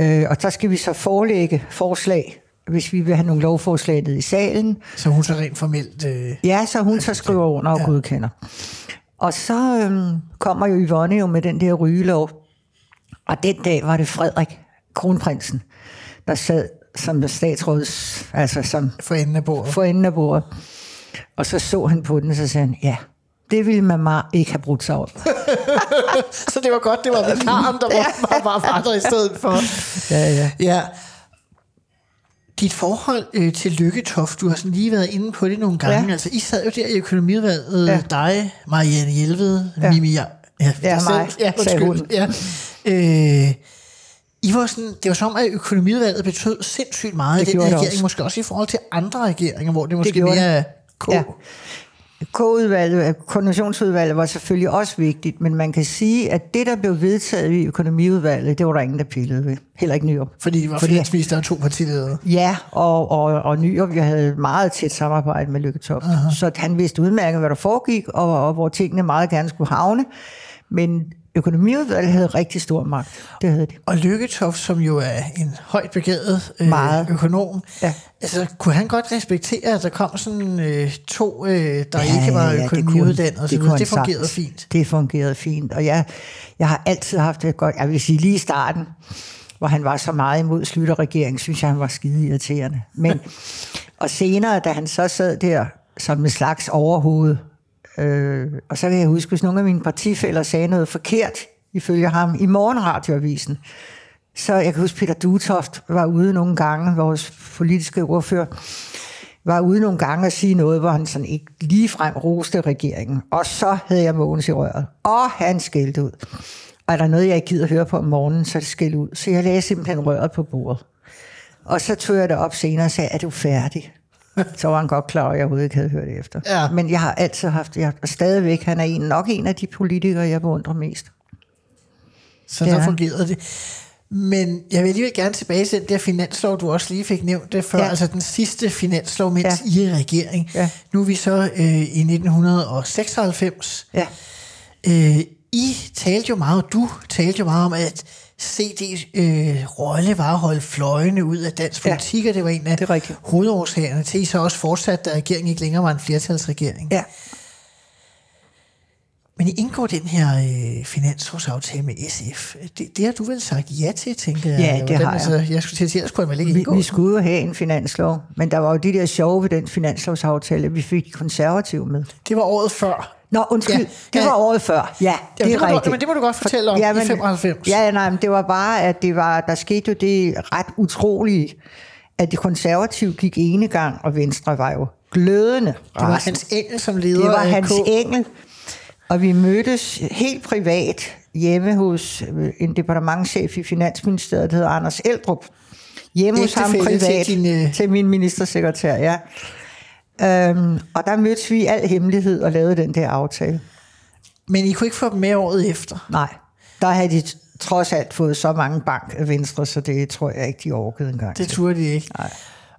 Øh, og så skal vi så forelægge forslag, hvis vi vil have nogle lovforslag ned i salen. Så hun så rent formelt... Øh, Ja, så hun så skriver under og Ja. godkender. Og så øhm, kommer jo Yvonne jo med den der rygelov. Og den dag var det Frederik, kronprinsen, der sad som statsråds, altså som for enden af bordet. for enden af bordet. Og så så han på den, og så sagde han, ja, det ville mamma ikke have brudt sig om. Så det var godt, det var vikaren, der var, var, var, var der i stedet for. Ja, ja. Ja. Dit forhold øh, til Lykketoft, du har sådan lige været inde på det nogle gange. Ja. Altså, I sad jo der i økonomiudvalget, ja. Dig, Marianne Hjelved, ja. Mimi... Ja, ja, Ja, dig selv. mig, Ja, undskyld. Ja. Øh, I var sådan, det var som, at økonomiudvalget betød sindssygt meget Det i den det regering, også. måske også i forhold til andre regeringer, hvor det måske gjorde mere det. K. Ja. K-udvalget, koordinationsudvalget var selvfølgelig også vigtigt, men man kan sige, at det, der blev vedtaget i økonomiudvalget, det var der ingen, der pillede ved. Heller ikke Nyrup. Fordi det var Fordi- finansminister og to partiledere. Ja, og, og, og Nyrup, jeg havde et meget tæt samarbejde med Lykke. Uh-huh. Så han vidste udmærket, hvad der foregik, og, og hvor tingene meget gerne skulle havne. Men økonomiudvalget havde rigtig stor magt. Det havde de. Og Lykketoft, som jo er en højt begavet øh, Meget. økonom, Ja. altså, kunne han godt respektere, at der kom sådan øh, to, øh, der ja, ikke var det økonomiuddannet, så kunne videre. han det fungerede sagtens. fint. Det fungerede fint, og jeg, jeg har altid haft det godt. Jeg vil sige lige i starten, hvor han var så meget imod slutterregeringen, synes jeg, han var skide irriterende. Men, og senere, da han så sad der som en slags overhoved, øh, og så kan jeg huske, hvis nogle af mine partifælder sagde noget forkert, ifølge ham, i morgenradioavisen, så jeg kan huske, Peter Dutoft var ude nogle gange, vores politiske ordfører, var ude nogle gange at sige noget, hvor han sådan ikke ligefrem roste regeringen. Og så havde jeg Mogens i røret. Og han skældte ud. Og er der noget, jeg ikke gider høre på om morgenen, så er det skæld ud. Så jeg lagde simpelthen røret på bordet. Og så tog jeg det op senere og sagde, er du færdig? Så var han godt klar at jeg overhovedet ikke havde hørt efter. Ja. Men jeg har altid haft, jeg, stadigvæk, han er en, nok en af de politikere, jeg beundrer mest. Så Det der er fungerede det. Men jeg vil alligevel gerne tilbage til den der finanslov, du også lige fik nævnt det før, ja. Ja. altså den sidste finanslov, mens ja. Ja. I er regering. Ja. Nu er vi så øh, i 1996. Ja. Øh, I talte jo meget, og du talte jo meget om, at CD's øh, rolle var at holde fløjene ud af dansk Ja. politik, og det var en af Det er hovedårsagerne til, at I så også fortsat, da regeringen ikke længere var en flertalsregering. Ja. Men I indgår den her øh, finanslovsaftale med SF. Det, det har du vel sagt ja til, tænker jeg. Ja, det hvordan? har jeg. Altså, jeg skulle til at sige, ellers kunne jeg ikke Vi, indgå. vi skulle jo have en finanslov, men der var jo de der sjove ved den finanslovsaftale, vi fik de konservative med. Det var året før. Nå, undskyld, Ja, ja, det ja. var året før. Ja, det det er må du- rigtigt. men det må du godt fortælle om i 95. Ja, nej, men det var bare, at det var, der skete jo det ret utrolige, at de konservative gik ene gang, og Venstre var jo glødende. Det var. Hans Engel, som leder Det var Hans. Engel, og vi mødtes helt privat hjemme hos øh, en departementchef i Finansministeriet, der hedder Anders Eldrup. Hjemme hos ham Ægtefælle til privat, din, øh, til min ministersekretær, ja. Øhm, og der mødtes vi i al hemmelighed og lavede den der aftale. Men I kunne ikke få dem med året efter. Nej, der havde de trods alt fået så mange bank af Venstre, så det tror jeg ikke, de orkede engang. Det turde de ikke. Nej.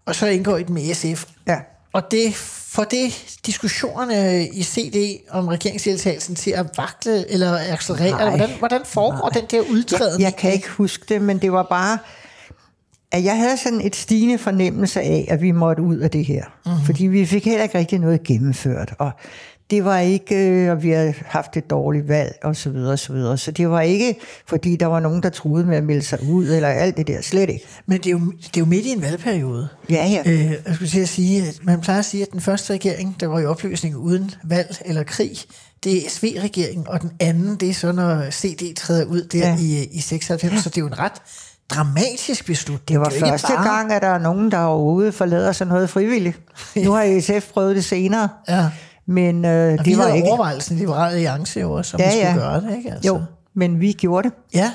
Og så indgår I den med SF. Ja. Og det får det diskussionerne i CD om regeringsdeltagelsen til at vakle eller accelerere? Nej. Hvordan, hvordan foregår den der udtræden? Jeg, jeg kan ikke huske det, men det var bare, at jeg havde sådan et stigende fornemmelse af, at vi måtte ud af det her. Mm-hmm. Fordi vi fik heller ikke rigtig noget gennemført, og det var ikke, øh, og vi havde haft et dårligt valg, og så videre, og så videre. Så det var ikke, fordi der var nogen, der troede med at melde sig ud, eller alt det der, slet ikke. Men det er, jo, det er jo midt i en valgperiode. Ja, ja. Øh, jeg skulle til at sige, at man plejer at sige, at den første regering, der var i opløsning uden valg eller krig, det er SV-regeringen, og den anden, det er så, når CD træder ud der ja. Ja. i, i 96, så det er jo en ret dramatisk beslutning. Det var ikke første bare- gang, at der er nogen, der overhovedet forlader sig noget frivilligt. Nu har SF prøvet det senere. Ja. Men øh, Og det var ikke... overvejelsen i Liberale Alliance jo også, om ja, vi skulle gøre det, ikke? Altså. Jo, men vi gjorde det. Ja,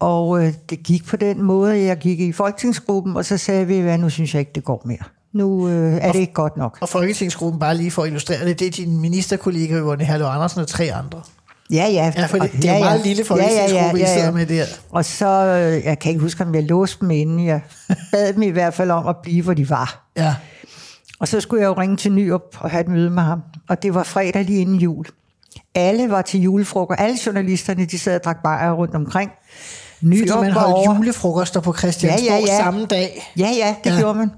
Og øh, det gik på den måde, jeg gik i folketingsgruppen, og så sagde vi, hvad nu synes jeg ikke, det går mere. Nu øh, er det ikke godt nok. Og Folketingsgruppen, bare lige for at illustrere det, det er din ministerkollega, Yvonne Herlev Andersen og tre andre. Ja, ja. Ja, for det, det er jo meget lille folketingsgruppe, I sidder med der. Og så, øh, jeg kan ikke huske, om jeg låste dem inden. Jeg bad dem i hvert fald om at blive, hvor de var. Ja. Og så skulle jeg jo ringe til Nyrup og have et møde med ham. Og det var fredag lige inden jul. Alle var til julefrokost. Alle journalisterne, de sad og drak bajer rundt omkring. Fordi Nyrup man holdt over. julefrokoster på Christiansborg Ja, ja, ja. samme dag. Ja, ja, det Ja. ja. gjorde man.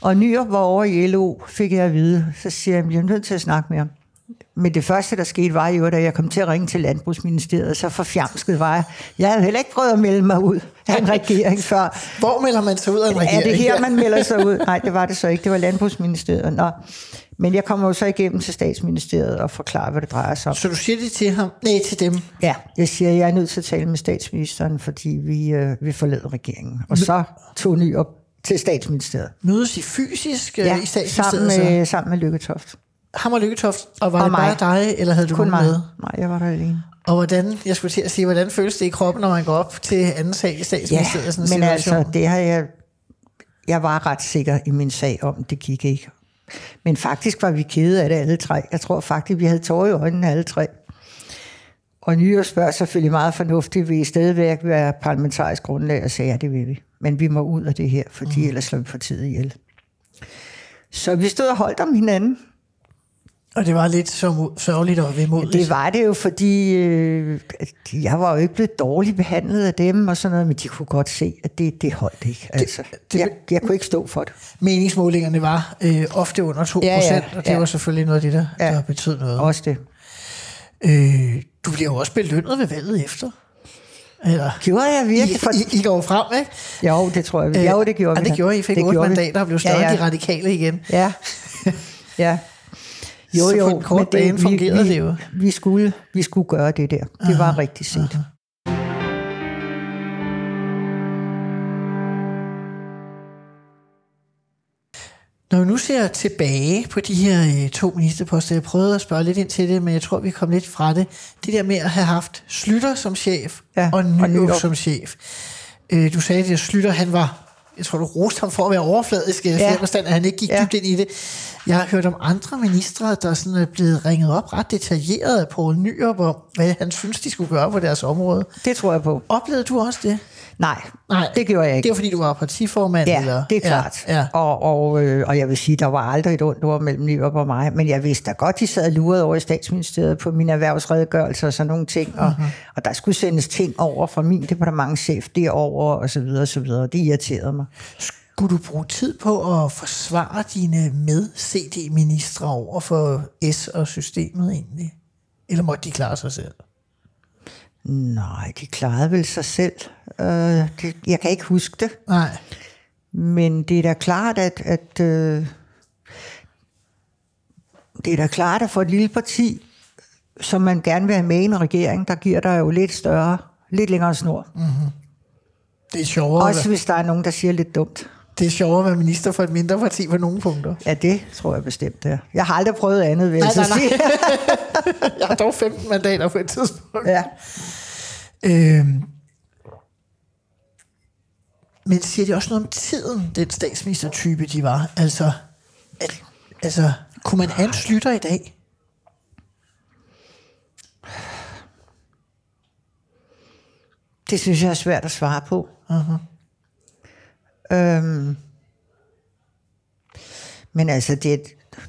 Og Nyrup var over i LO, fik jeg at vide. Så siger jeg, jeg er nødt til at snakke med ham. Men det første, der skete, var jo, da jeg kom til at ringe til Landbrugsministeriet, så forfjamsket var jeg. Jeg havde heller ikke prøvet at melde mig ud af en regering før. Hvor melder man sig ud af en regering? Er det her, man melder sig ud? Nej, det var det så ikke. Det var Landbrugsministeriet. Nå. Men jeg kommer jo så igennem til statsministeriet og forklarer, hvad det drejer sig om. Så du siger det til ham? Nej, til dem. Ja, jeg siger, at jeg er nødt til at tale med statsministeren, fordi vi, øh, vi forlader regeringen. Og så tog ny op til statsministeriet. Mødes I fysisk ja, Ja, i statsministeriet? sammen så? med, sammen med Lykketoft. Ham og Lykketoft, og var Og det bare mig. dig, eller havde du Kun mig. med? Nej, jeg var der alene. Og hvordan, jeg skulle til at sige, hvordan føles det i kroppen, når man går op til anden sag i Ja, statsministeriet? i sådan en men situation? altså, det har jeg... Jeg var ret sikker i min sag om, det gik ikke. Men faktisk var vi kede af det alle tre. Jeg tror faktisk, vi havde tårer i øjnene alle tre. Og Nyre spørger selvfølgelig meget fornuftigt, vil I stadigvæk være parlamentarisk grundlag? Og sagde, ja, det vil vi. Men vi må ud af det her, fordi mm. ellers slår vi partiet ihjel. Så vi stod og holdt om hinanden. Og det var lidt så sørgeligt og vemodigt. Det var det jo, fordi øh, jeg var jo ikke blevet dårligt behandlet af dem og sådan noget, men de kunne godt se, at det, det holdt ikke. Altså, det- det, jeg, jeg kunne ikke stå for det. Meningsmålingerne var øh, ofte under 2 Ja, ja, og det ja. var selvfølgelig noget af det, der, Ja. der betød noget. Også det. Øh, du bliver jo også belønnet ved valget efter. Eller, Gjorde jeg I, virkelig? For... I, I går frem, ikke? Jo, det tror jeg. Øh, jo, det gjorde ja, vi. det da. gjorde I. I fik det 8 gjorde vi. mandater og blev større ja, ja, ja. de radikale igen. Ja, ja. Jo, Så jo, på en kort men bane fungerede vi, det jo. Vi skulle, vi skulle gøre det der. Det var rigtigt set. Når vi nu ser tilbage på de her øh, to ministerposter, jeg prøvede at spørge lidt ind til det, men jeg tror, vi kom lidt fra det. Det der med at have haft Slytter som chef Ja, og Nyrup. som chef. Øh, du sagde, at Slytter, han var, jeg tror, du roste ham for at være overfladisk, i Ja. ja. forstand, at han ikke gik Ja. dybt ind i det. Jeg har hørt om andre ministre, der sådan er blevet ringet op ret detaljeret af Poul Nyrup om, hvad han synes, de skulle gøre på deres område. Det tror jeg på. Oplevede du også det? Nej, Nej, det gjorde jeg ikke. Det var fordi, du var partiformand? Ja, eller? det er klart. Ja, ja. Og, og, øh, og jeg vil sige, der var aldrig et ondt ord mellem Nyrup og mig, men jeg vidste da godt, de sad og lurede over i statsministeriet på mine erhvervsredegørelser og sådan nogle ting, og, Mhm. uh-huh. og der skulle sendes ting over fra min departementchef derover og så videre og så videre. Det irriterede mig. Skulle du bruge tid på at forsvare dine med-CD-ministre over for S og systemet egentlig? Eller måtte de klare sig selv? Nej, de klarede vel sig selv. Øh, det, jeg kan ikke huske det, Nej. men det er da klart, at, at øh, det er da klart, at for et lille parti, som man gerne vil have med i en regering, der giver der jo lidt større, lidt længere snor. Det er sjovere, Også... hvis der er nogen, der siger lidt dumt. Det er sjovere at være minister for et mindre parti på nogle punkter. Ja, det tror jeg bestemt, det er. Jeg har aldrig prøvet andet, vil jeg Nej, nej, nej. sige. Jeg har dog 15 mandater på et tidspunkt. Ja. Øhm. Men siger det også noget om tiden, den statsministertype, de var? Altså, at, altså kunne man have en slytter i dag? Det synes jeg er svært at svare på. Uh-huh. Øhm, men altså, det,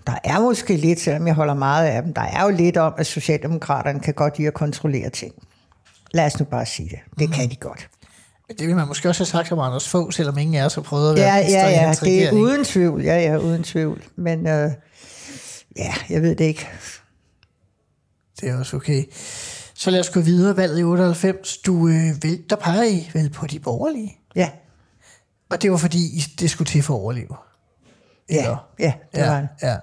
der er måske lidt, selvom jeg holder meget af dem, der er jo lidt om, at Socialdemokraterne kan godt lide at kontrollere ting. Lad os nu bare sige det. Det kan de godt. Det vil man måske også have sagt om Anders Fogh, selvom ingen af os har prøvet at være Ja, ja, ja, det er uden tvivl. Ja, ja, uden tvivl. Men øh, ja, jeg ved det ikke. Det er også okay. Så lad os gå videre. Valget i 98. Du, øh, vel, der peger I vel på de borgerlige. Ja, Og det var fordi, det skulle til for at overleve. ja, Eller? ja det var ja, det. ja.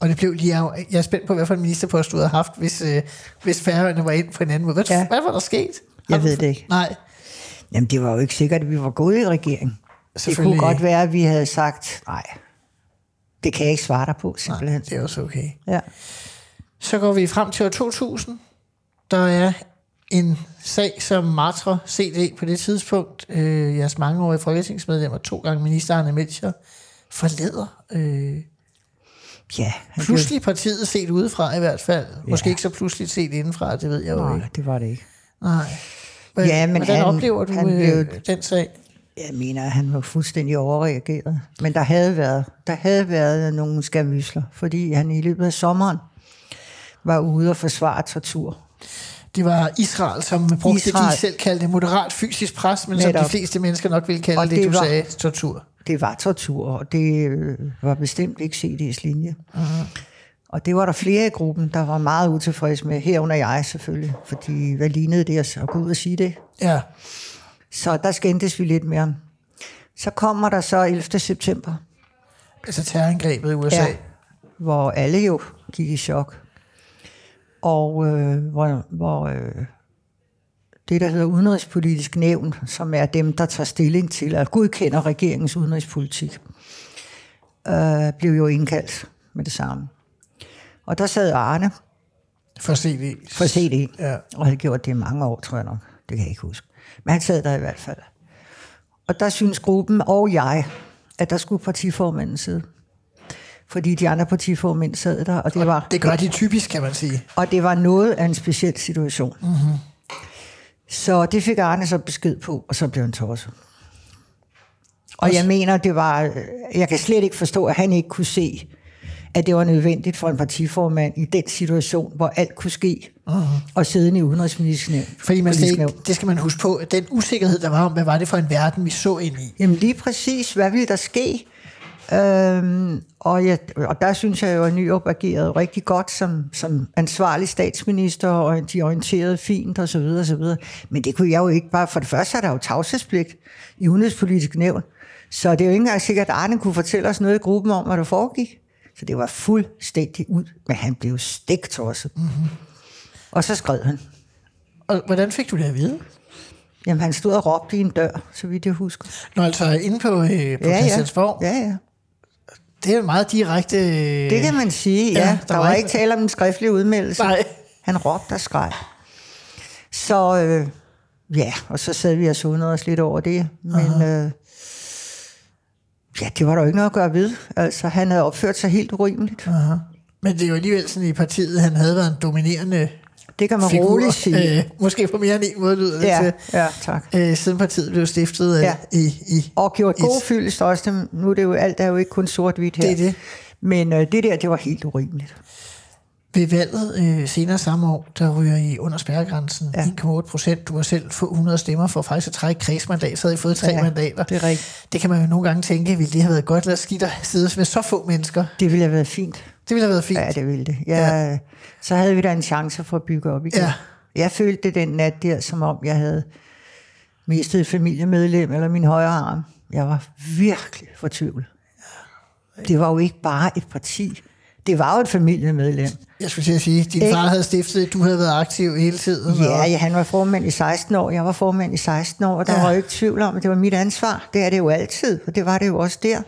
Og det blev lige. Jeg er spændt på, hvad for en ministerpost du havde haft, hvis, øh, hvis færøerne var ind på en anden måde. Hvad, Ja. hvad var der sket? Jeg Har du- ved det ikke. Nej. Jamen, det var jo ikke sikkert, at vi var gået i regering. Det kunne godt være, at vi havde sagt, nej, det kan jeg ikke svare dig på, simpelthen. Det er også okay. Ja. Så går vi frem til år 2000. Der er en sag som Matra CD på det tidspunkt, øh, jeres mangeårige folketingsmedlemmer, to gange minister Arne Melchior, forlader øh, Ja, han pludselig partiet set udefra i hvert fald. Måske ikke så pludseligt set indenfra, det ved jeg Blev, jo nej, ikke. det var det ikke. Nej. Men, Ja, men hvordan han- oplever du han øh, blev- den sag? Jeg mener, at han var fuldstændig overreageret. Men der havde været, der havde været nogle skamysler, fordi han i løbet af sommeren var ude og forsvare tortur. Det var Israel, som brugte Israel. det, de selv kaldte moderat fysisk pres, men som Netop. de fleste mennesker nok ville kalde Og det, det du var- sagde, tortur. Det var tortur, og det øh, var bestemt ikke CD's linje. Uh-huh. Og det var der flere i gruppen, der var meget utilfredse med, herunder jeg selvfølgelig, fordi hvad lignede det at gå ud og sige det? Ja. Så der skændtes vi lidt mere. Så kommer der så 11. september, Altså terrorangrebet i USA. Ja. hvor alle jo gik i chok. Og øh, hvor, hvor øh, det, der hedder udenrigspolitisk nævn, som er dem, der tager stilling til at godkender regeringens udenrigspolitik, øh, blev jo indkaldt med det samme. Og der sad Arne For CD. for CD, Ja. og havde gjort det i mange år, tror jeg nok. Det kan jeg ikke huske. Men han sad der i hvert fald. Og der synes gruppen og jeg, at der skulle partiformanden sidde. Fordi de andre partiformænd sad der, og det var, Det gør de typisk, kan man sige. og det var noget af en speciel situation. Mm-hmm. Så det fik Arne så besked på, og så blev han tosset. Og jeg mener, det var... Jeg kan slet ikke forstå, at han ikke kunne se, at det var nødvendigt for en partiformand i den situation, hvor alt kunne ske, uh-huh. og sidde i udenrigsministeriet. Mhm. Fordi man slet ikke, det skal man huske på, at den usikkerhed, der var om, hvad var det for en verden, vi så ind i. Jamen lige præcis, hvad ville der ske? Øhm, og, jeg, og der synes jeg jo, at Nyrup agerede rigtig godt som, som ansvarlig statsminister, og de orienterede fint og så videre, så videre. Men det kunne jeg jo ikke bare... For det første er der jo tavshedspligt i udenrigspolitisk nævn, så det er jo ikke engang sikkert, at Arne kunne fortælle os noget i gruppen om, hvad der foregik. Så det var fuldstændig ud, men han blev stiktosset. Mm-hmm. Og så skred han. Og hvordan fik du det at vide? Jamen, han stod og råbte i en dør, så vidt jeg husker. Når altså inde på, øh, på ja, Christiansborg, ja. Ja, ja. Det er meget direkte... Øh, Det kan man sige, ja. Ja, ja der der, var var ikke- tale om en skriftlig udmeldelse. Nej. Han råbte og skreg. Så øh, ja, og så sad vi og sundede os lidt over det. Men øh, ja, det var der jo ikke noget at gøre ved. Altså, han havde opført sig helt urimeligt. Aha. Men det er jo alligevel sådan i partiet, han havde været en dominerende Det kan man figur. roligt sige. Øh, måske på mere end en måde lyder det Ja, til. ja, tak. Øh, siden partiet blev stiftet øh, Ja. i, i... Og gjort god fyldest også. Nu er det jo alt er jo ikke kun sort-hvidt her. Det er det. Men øh, det der, det var helt urimeligt. Ved valget øh, senere samme år, der ryger I under spærregrænsen ja. Ja. 1,8 procent. Du har selv få 100 stemmer for faktisk at trække kredsmandat, så havde I fået tre Ja, mandater. det er rigtigt. Det kan man jo nogle gange tænke, ville det have været godt eller skidt at sidde med så få mennesker? Det ville have været fint. Det ville have været fint. Ja, det ville det. Jeg, ja. Så havde vi da en chance for at bygge op igen. Ja. Jeg følte det den nat der, som om jeg havde mistet et familiemedlem eller min højre arm. Jeg var virkelig fortvivlet. Det var jo ikke bare et parti. Det var jo et familiemedlem. Jeg skulle til at sige, din far havde stiftet, du havde været aktiv hele tiden. Ja, og- ja, han var formand i 16 år. Jeg var formand i 16 år, og der ja. var jo ikke tvivl om, at det var mit ansvar. Det er det jo altid, og det var det jo også der.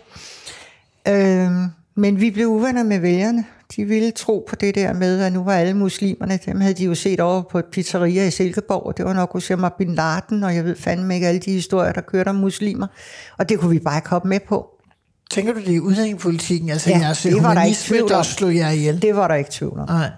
Øhm, men vi blev uvenner med vælgerne. De ville tro på det der med, at nu var alle muslimerne, dem havde de jo set over på et pizzeria i Silkeborg, og det var nok Osama Bin Laden, og jeg ved fandme ikke alle de historier, der kørte om muslimer. Og det kunne vi bare ikke hoppe med på. Tænker du det i udlændingepolitikken? Altså Ja, jeres det var der ikke tvivl om. slog jer ihjel? Det var der ikke tvivl om. Nej.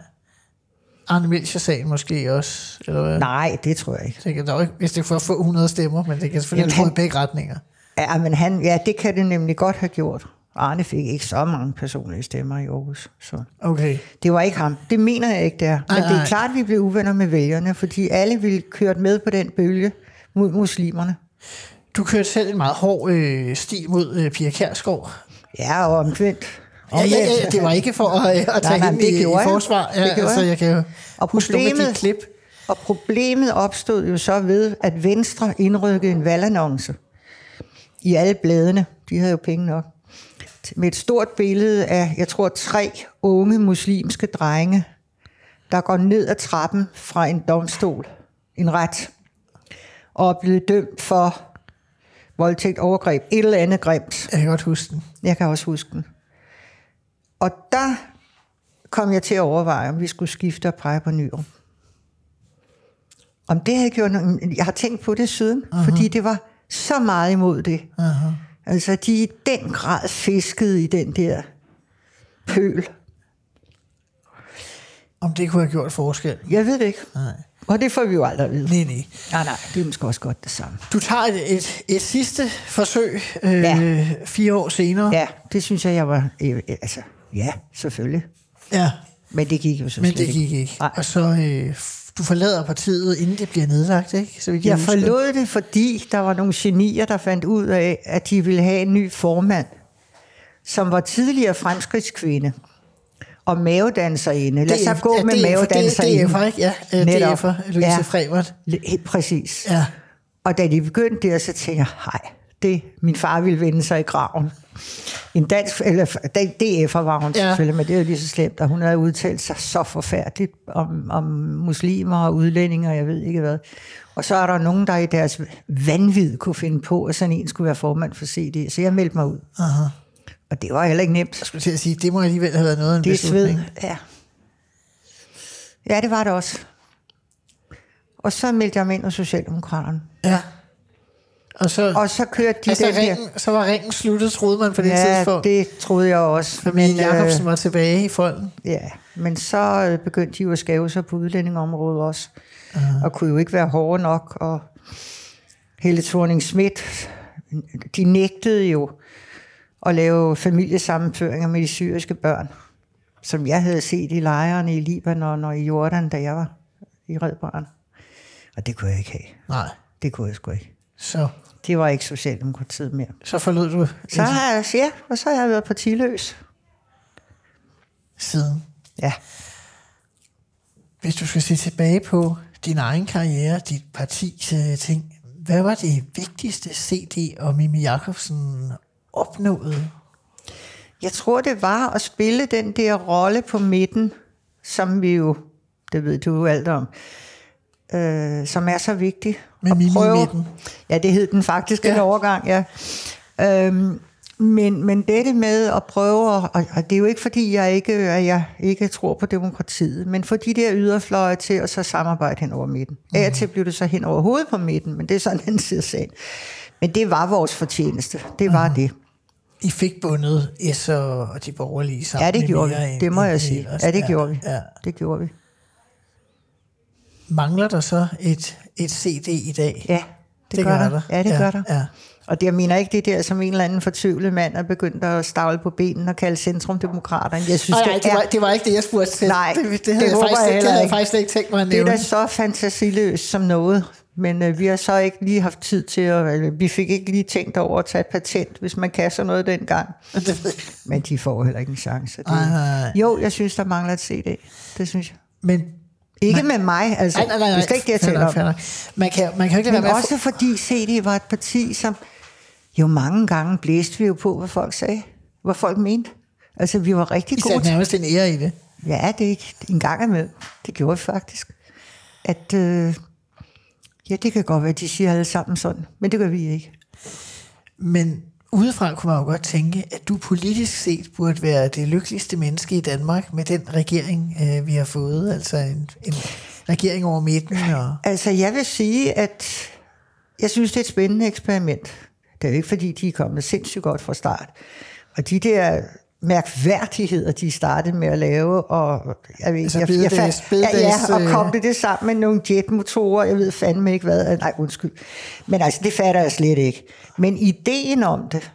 Arne Melchior-sagen måske også? Eller hvad? Nej, det tror jeg ikke. Tænker, der er ikke, hvis det får få 100 stemmer, men det kan selvfølgelig Jamen, i begge retninger. Ja, men han, ja, det kan det nemlig godt have gjort. Arne fik ikke så mange personlige stemmer i Aarhus. Så. Okay. Det var ikke ham. Det mener jeg ikke, det er. Men Nej, det nej. er klart, at vi blev uvenner med vælgerne, fordi alle ville køre med på den bølge mod muslimerne. Du kørte selv en meget hård øh, stil mod øh, Pia Kjærsgaard. Ja, og omvendt. Ja, ja, ja, det var ikke for at, øh, at tage nej, hende det i, i forsvar. Ja, Det altså, jeg. jeg kan jo Og huske problemet- klip. Og problemet opstod jo så ved, at Venstre indrykkede en valgannonce i alle bladene. De havde jo penge nok. Med et stort billede af, jeg tror, tre unge muslimske drenge, der går ned ad trappen fra en domstol, en ret, og er blevet dømt for voldtægt, overgreb, et eller andet grimt. Jeg kan godt huske den. Jeg kan også huske den. Og der kom jeg til at overveje, om vi skulle skifte og pege på Nyrup. Om det havde gjort noget, jeg har tænkt på det siden, uh-huh. fordi det var så meget imod det. Uh-huh. Altså, de i den grad fiskede i den der pøl. Om det kunne have gjort forskel. Jeg ved det ikke. Nej. Og det får vi jo aldrig at vide. Nej, nej. Nej, nej, det er måske også godt det samme. Du tager et, et, et sidste forsøg øh, Ja. fire år senere. Ja, det synes jeg, jeg var... Øh, altså, ja, selvfølgelig. ja. Men det gik jo så Men det ikke. gik ikke. Nej. Og så, øh, du forlader partiet, inden det bliver nedlagt, ikke? Så vi Jeg forlod det, fordi der var nogle genier, der fandt ud af, at de ville have en ny formand, som var tidligere fremskridtskvinde og mavedanserinde. Lad os så gå ja, med DF, mavedanserinde. DF'er, ikke? Ja, øh, Netop. DF'er, Louise Ja. Frevert. Helt præcis. Ja. Og da de begyndte der, så tænkte jeg, hej, det, min far ville vende sig i graven. En dansk, eller DF'er var hun Ja. selvfølgelig, men det er jo lige så slemt, og hun havde udtalt sig så forfærdeligt om, om muslimer og udlændinge, og jeg ved ikke hvad. Og så er der nogen, der i deres vanvid kunne finde på, at sådan en skulle være formand for CD, så jeg meldte mig ud. Aha. Og det var heller ikke nemt. Jeg skulle til at sige, det må alligevel have været noget af en Det er sved. Ja. ja, det var det også. Og så meldte jeg mig ind hos Socialdemokraterne. Ja. Og så, Og så kørte de altså, den der... ringen, så var ringen sluttet, troede man på det Ja, tidspunkt. det troede jeg også. Familie Men, øh, Jacobsen var tilbage i folden. Ja, men så øh, begyndte de jo at skæve sig på udlændingområdet også. Uh-huh. Og kunne jo ikke være hårde nok. Og Helle thorning Schmidt, de nægtede jo at lave familiesammenføringer med de syriske børn, som jeg havde set i lejrene i Libanon og i Jordan, da jeg var i Red Barn. Og det kunne jeg ikke have. Nej. Det kunne jeg sgu ikke. Så, Det var ikke Socialdemokratiet mere. så forlod du Så har jeg, ja, og så har jeg været partiløs. siden. Ja. Hvis du skal se tilbage på din egen karriere, dit partis øh, ting, hvad var det vigtigste CD og Mimi Jacobsen opnåede? Jeg tror, det var at spille den der rolle på midten, som vi jo, det ved du jo alt om, øh, som er så vigtig. Med Mimi prøve- midten. Ja, det hed den faktisk Ja. ja. en overgang, ja. Øhm, men, men dette med at prøve, og, og det er jo ikke fordi, jeg ikke, at jeg ikke tror på demokratiet, men for de der yderfløje til at så samarbejde hen over midten. Mhm. Af og til blev det så hen over hovedet på midten, men det er sådan en side af sagen. Men det var vores fortjeneste. Det var Mhm. det. I fik bundet S og de borgerlige sammen. Ja, det gjorde vi. Det må jeg sige. Ja, det gjorde vi. Ja. Det gjorde vi. Mangler der så et, et CD i dag? Ja, det, det gør, der. Ja, det ja, gør der. Ja. Og det, jeg mener ikke det der, som en eller anden fortvivlet mand er begyndt at stavle på benen og kalde centrumdemokraterne. Jeg synes, Nej, nej, det var, er, det var ikke det, jeg spurgte til. Nej, det, det, det havde jeg håber faktisk, jeg det havde jeg faktisk slet ikke tænkt mig at det er nævne. da så fantasiløst som noget. Men øh, vi har så ikke lige haft tid til at... Eller, vi fik ikke lige tænkt over at tage et patent, hvis man kan sådan noget dengang. Det jeg. Men de får heller ikke en chance. Det, nej. Jo, jeg synes, der mangler et CD. Det synes jeg. Men Ikke med mig, altså. Nej, nej, nej, nej. Det er ikke det, jeg taler om. nok. Man kan, man kan ikke lade Men være også fordi CD var et parti, som jo mange gange blæste vi jo på, hvad folk sagde. Hvad folk mente. Altså, vi var rigtig I gode satte til... nærmest en ære i det. Ja, det er ikke en gang imellem. Det gjorde vi faktisk. At, øh, ja, det kan godt være, at de siger alle sammen sådan, men det gør vi ikke. Men udefra kunne man jo godt tænke, at du politisk set burde være det lykkeligste menneske i Danmark med den regering, øh, vi har fået. Altså en, en regering over midten. Og, Altså, jeg vil sige, at jeg synes, det er et spændende eksperiment. Det er jo ikke, fordi de er kommet sindssygt godt fra start. Og de der mærkværdigheder, de startede med at lave, og jeg ved, Altså jeg, jeg, fandt- bededags, ja, og øh, koble det sammen med nogle jetmotorer, jeg ved fandme ikke hvad, nej undskyld, men altså det fatter jeg slet ikke. Men ideen om det,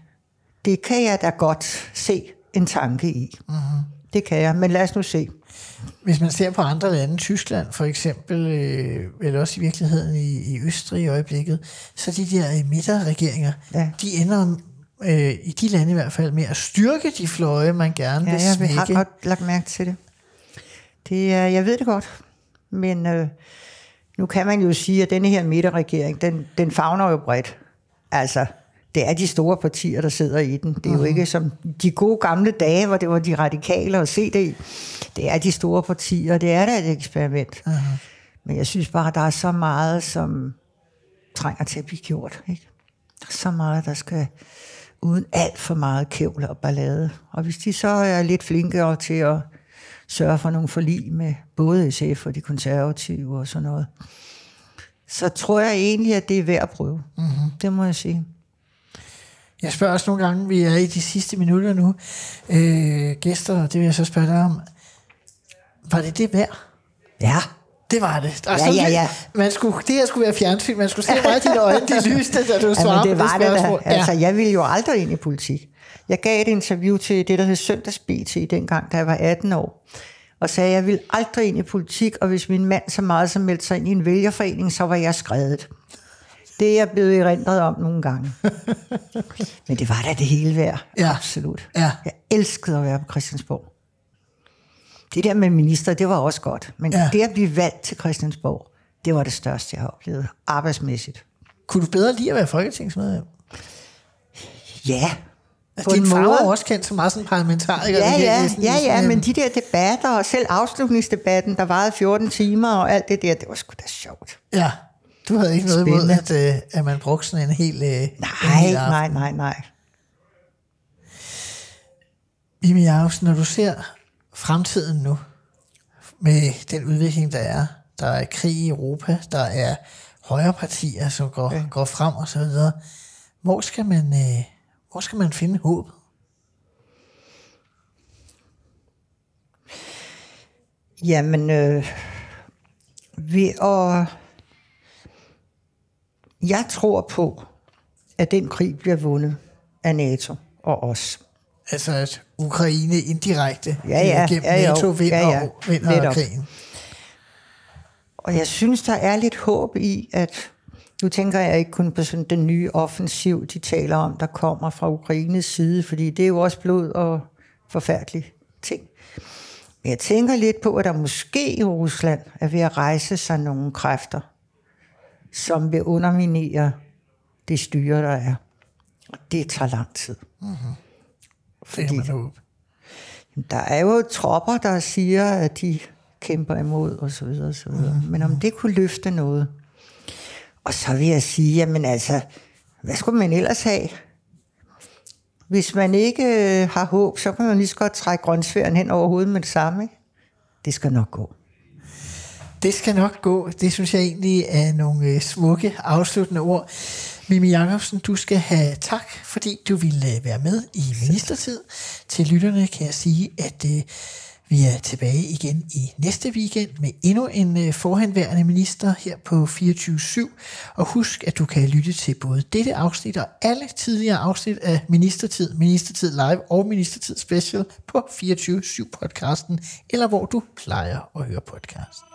det kan jeg da godt se en tanke i. Mhm. Mm-hmm. Det kan jeg, men lad os nu se. hvis man ser på andre lande, Tyskland for eksempel, øh, eller også i virkeligheden i, i Østrig i øjeblikket, så de der midterregeringer, Ja. de ender øh, i de lande i hvert fald med at styrke de fløje, man gerne Ja, vil jeg smække. har godt lagt mærke til det. det er, jeg ved det godt, men øh, nu kan man jo sige, at denne her midterregering, den, den fagner jo bredt. Altså, det er de store partier, der sidder i den. Det er jo ikke som de gode gamle dage, hvor det var de radikale og CD. Det er de store partier, og det er da et eksperiment. Men jeg synes bare, der er så meget, som trænger til at blive gjort. Ikke? Der er så meget, der skal uden alt for meget kævle og ballade. Og hvis de så er lidt flinkere til at sørge for nogle forlig med både SF og de konservative og sådan noget, så tror jeg egentlig, at det er værd at prøve. Mm-hmm. Det må jeg sige. Jeg spørger også nogle gange, vi er i de sidste minutter nu, øh, gæster, det vil jeg så spørge dig om. Var det det værd? Ja. Det var det. Og Ja, ja, ja. Man skulle, det her skulle være fjernsyn. Man skulle se meget dine øjne, de lyste, da du svarede det var det spørgsmål. Altså, jeg ville jo aldrig ind i politik. Jeg gav et interview til det, der hed Søndags BT dengang, da jeg var 18 år. Og sagde, at jeg ville aldrig ind i politik, og hvis min mand så meget som meldte sig ind i en vælgerforening, så var jeg skrevet. Det er jeg blevet erindret om nogle gange. Men det var da det hele værd. Ja. Absolut. Ja. Jeg elskede at være på Christiansborg. Det der med minister, det var også godt. Men Ja. det at blive valgt til Christiansborg, det var det største, jeg har oplevet. Arbejdsmæssigt. Kunne du bedre lide at være folketingsmedlem? Ja. Altså, din far var også kendt som meget sådan parlamentariker. Ja, ja, næsten ja, ja, men de der debatter, og selv afslutningsdebatten, der varede 14 timer, og alt det der, det var sgu da sjovt. Ja, du havde ikke noget imod, at, øh, at man brugte sådan en hel... Øh, en Nej, aften. nej, nej, nej. Mimi Jacobsen, når du ser fremtiden nu, med den udvikling, der er, der er krig i Europa, der er højrepartier, som går, okay. går frem og så videre, hvor skal man, øh, hvor skal man finde håbet? Jamen, øh, ved at... Jeg tror på, at den krig bliver vundet af NATO og os. Altså at Ukraine indirekte Ja, ja, øh, gennem ja, jo. NATO vinder, Ja, ja. og vinder Netop. krigen. Og jeg synes, der er lidt håb i, at nu tænker jeg ikke kun på sådan den nye offensiv, de taler om, der kommer fra Ukraines side, fordi det er jo også blod og forfærdelige ting. Men jeg tænker lidt på, at der måske i Rusland er ved at rejse sig nogle kræfter, som vil underminere det styre, der er. Og det tager lang tid. Det kan man håbe. Der er jo tropper, der siger, at de kæmper imod og så videre, og så videre. Men om det kunne løfte noget. Og så vil jeg sige, jamen altså, hvad skulle man ellers have? Hvis man ikke øh, har håb, så kan man lige så godt trække grøntsværen hen over hovedet med det samme. Ikke? Det skal nok gå. Det skal nok gå. Det synes jeg egentlig er nogle øh, smukke afsluttende ord. Mimi Jacobsen, du skal have tak, fordi du ville øh, være med i Ministertid. Til lytterne kan jeg sige, at øh, vi er tilbage igen i næste weekend med endnu en øh, forhenværende minister her på 24-7. Og husk, at du kan lytte til både dette afsnit og alle tidligere afsnit af Ministertid, Ministertid Live og Ministertid Special på 24-7 podcasten, eller hvor du plejer at høre podcast.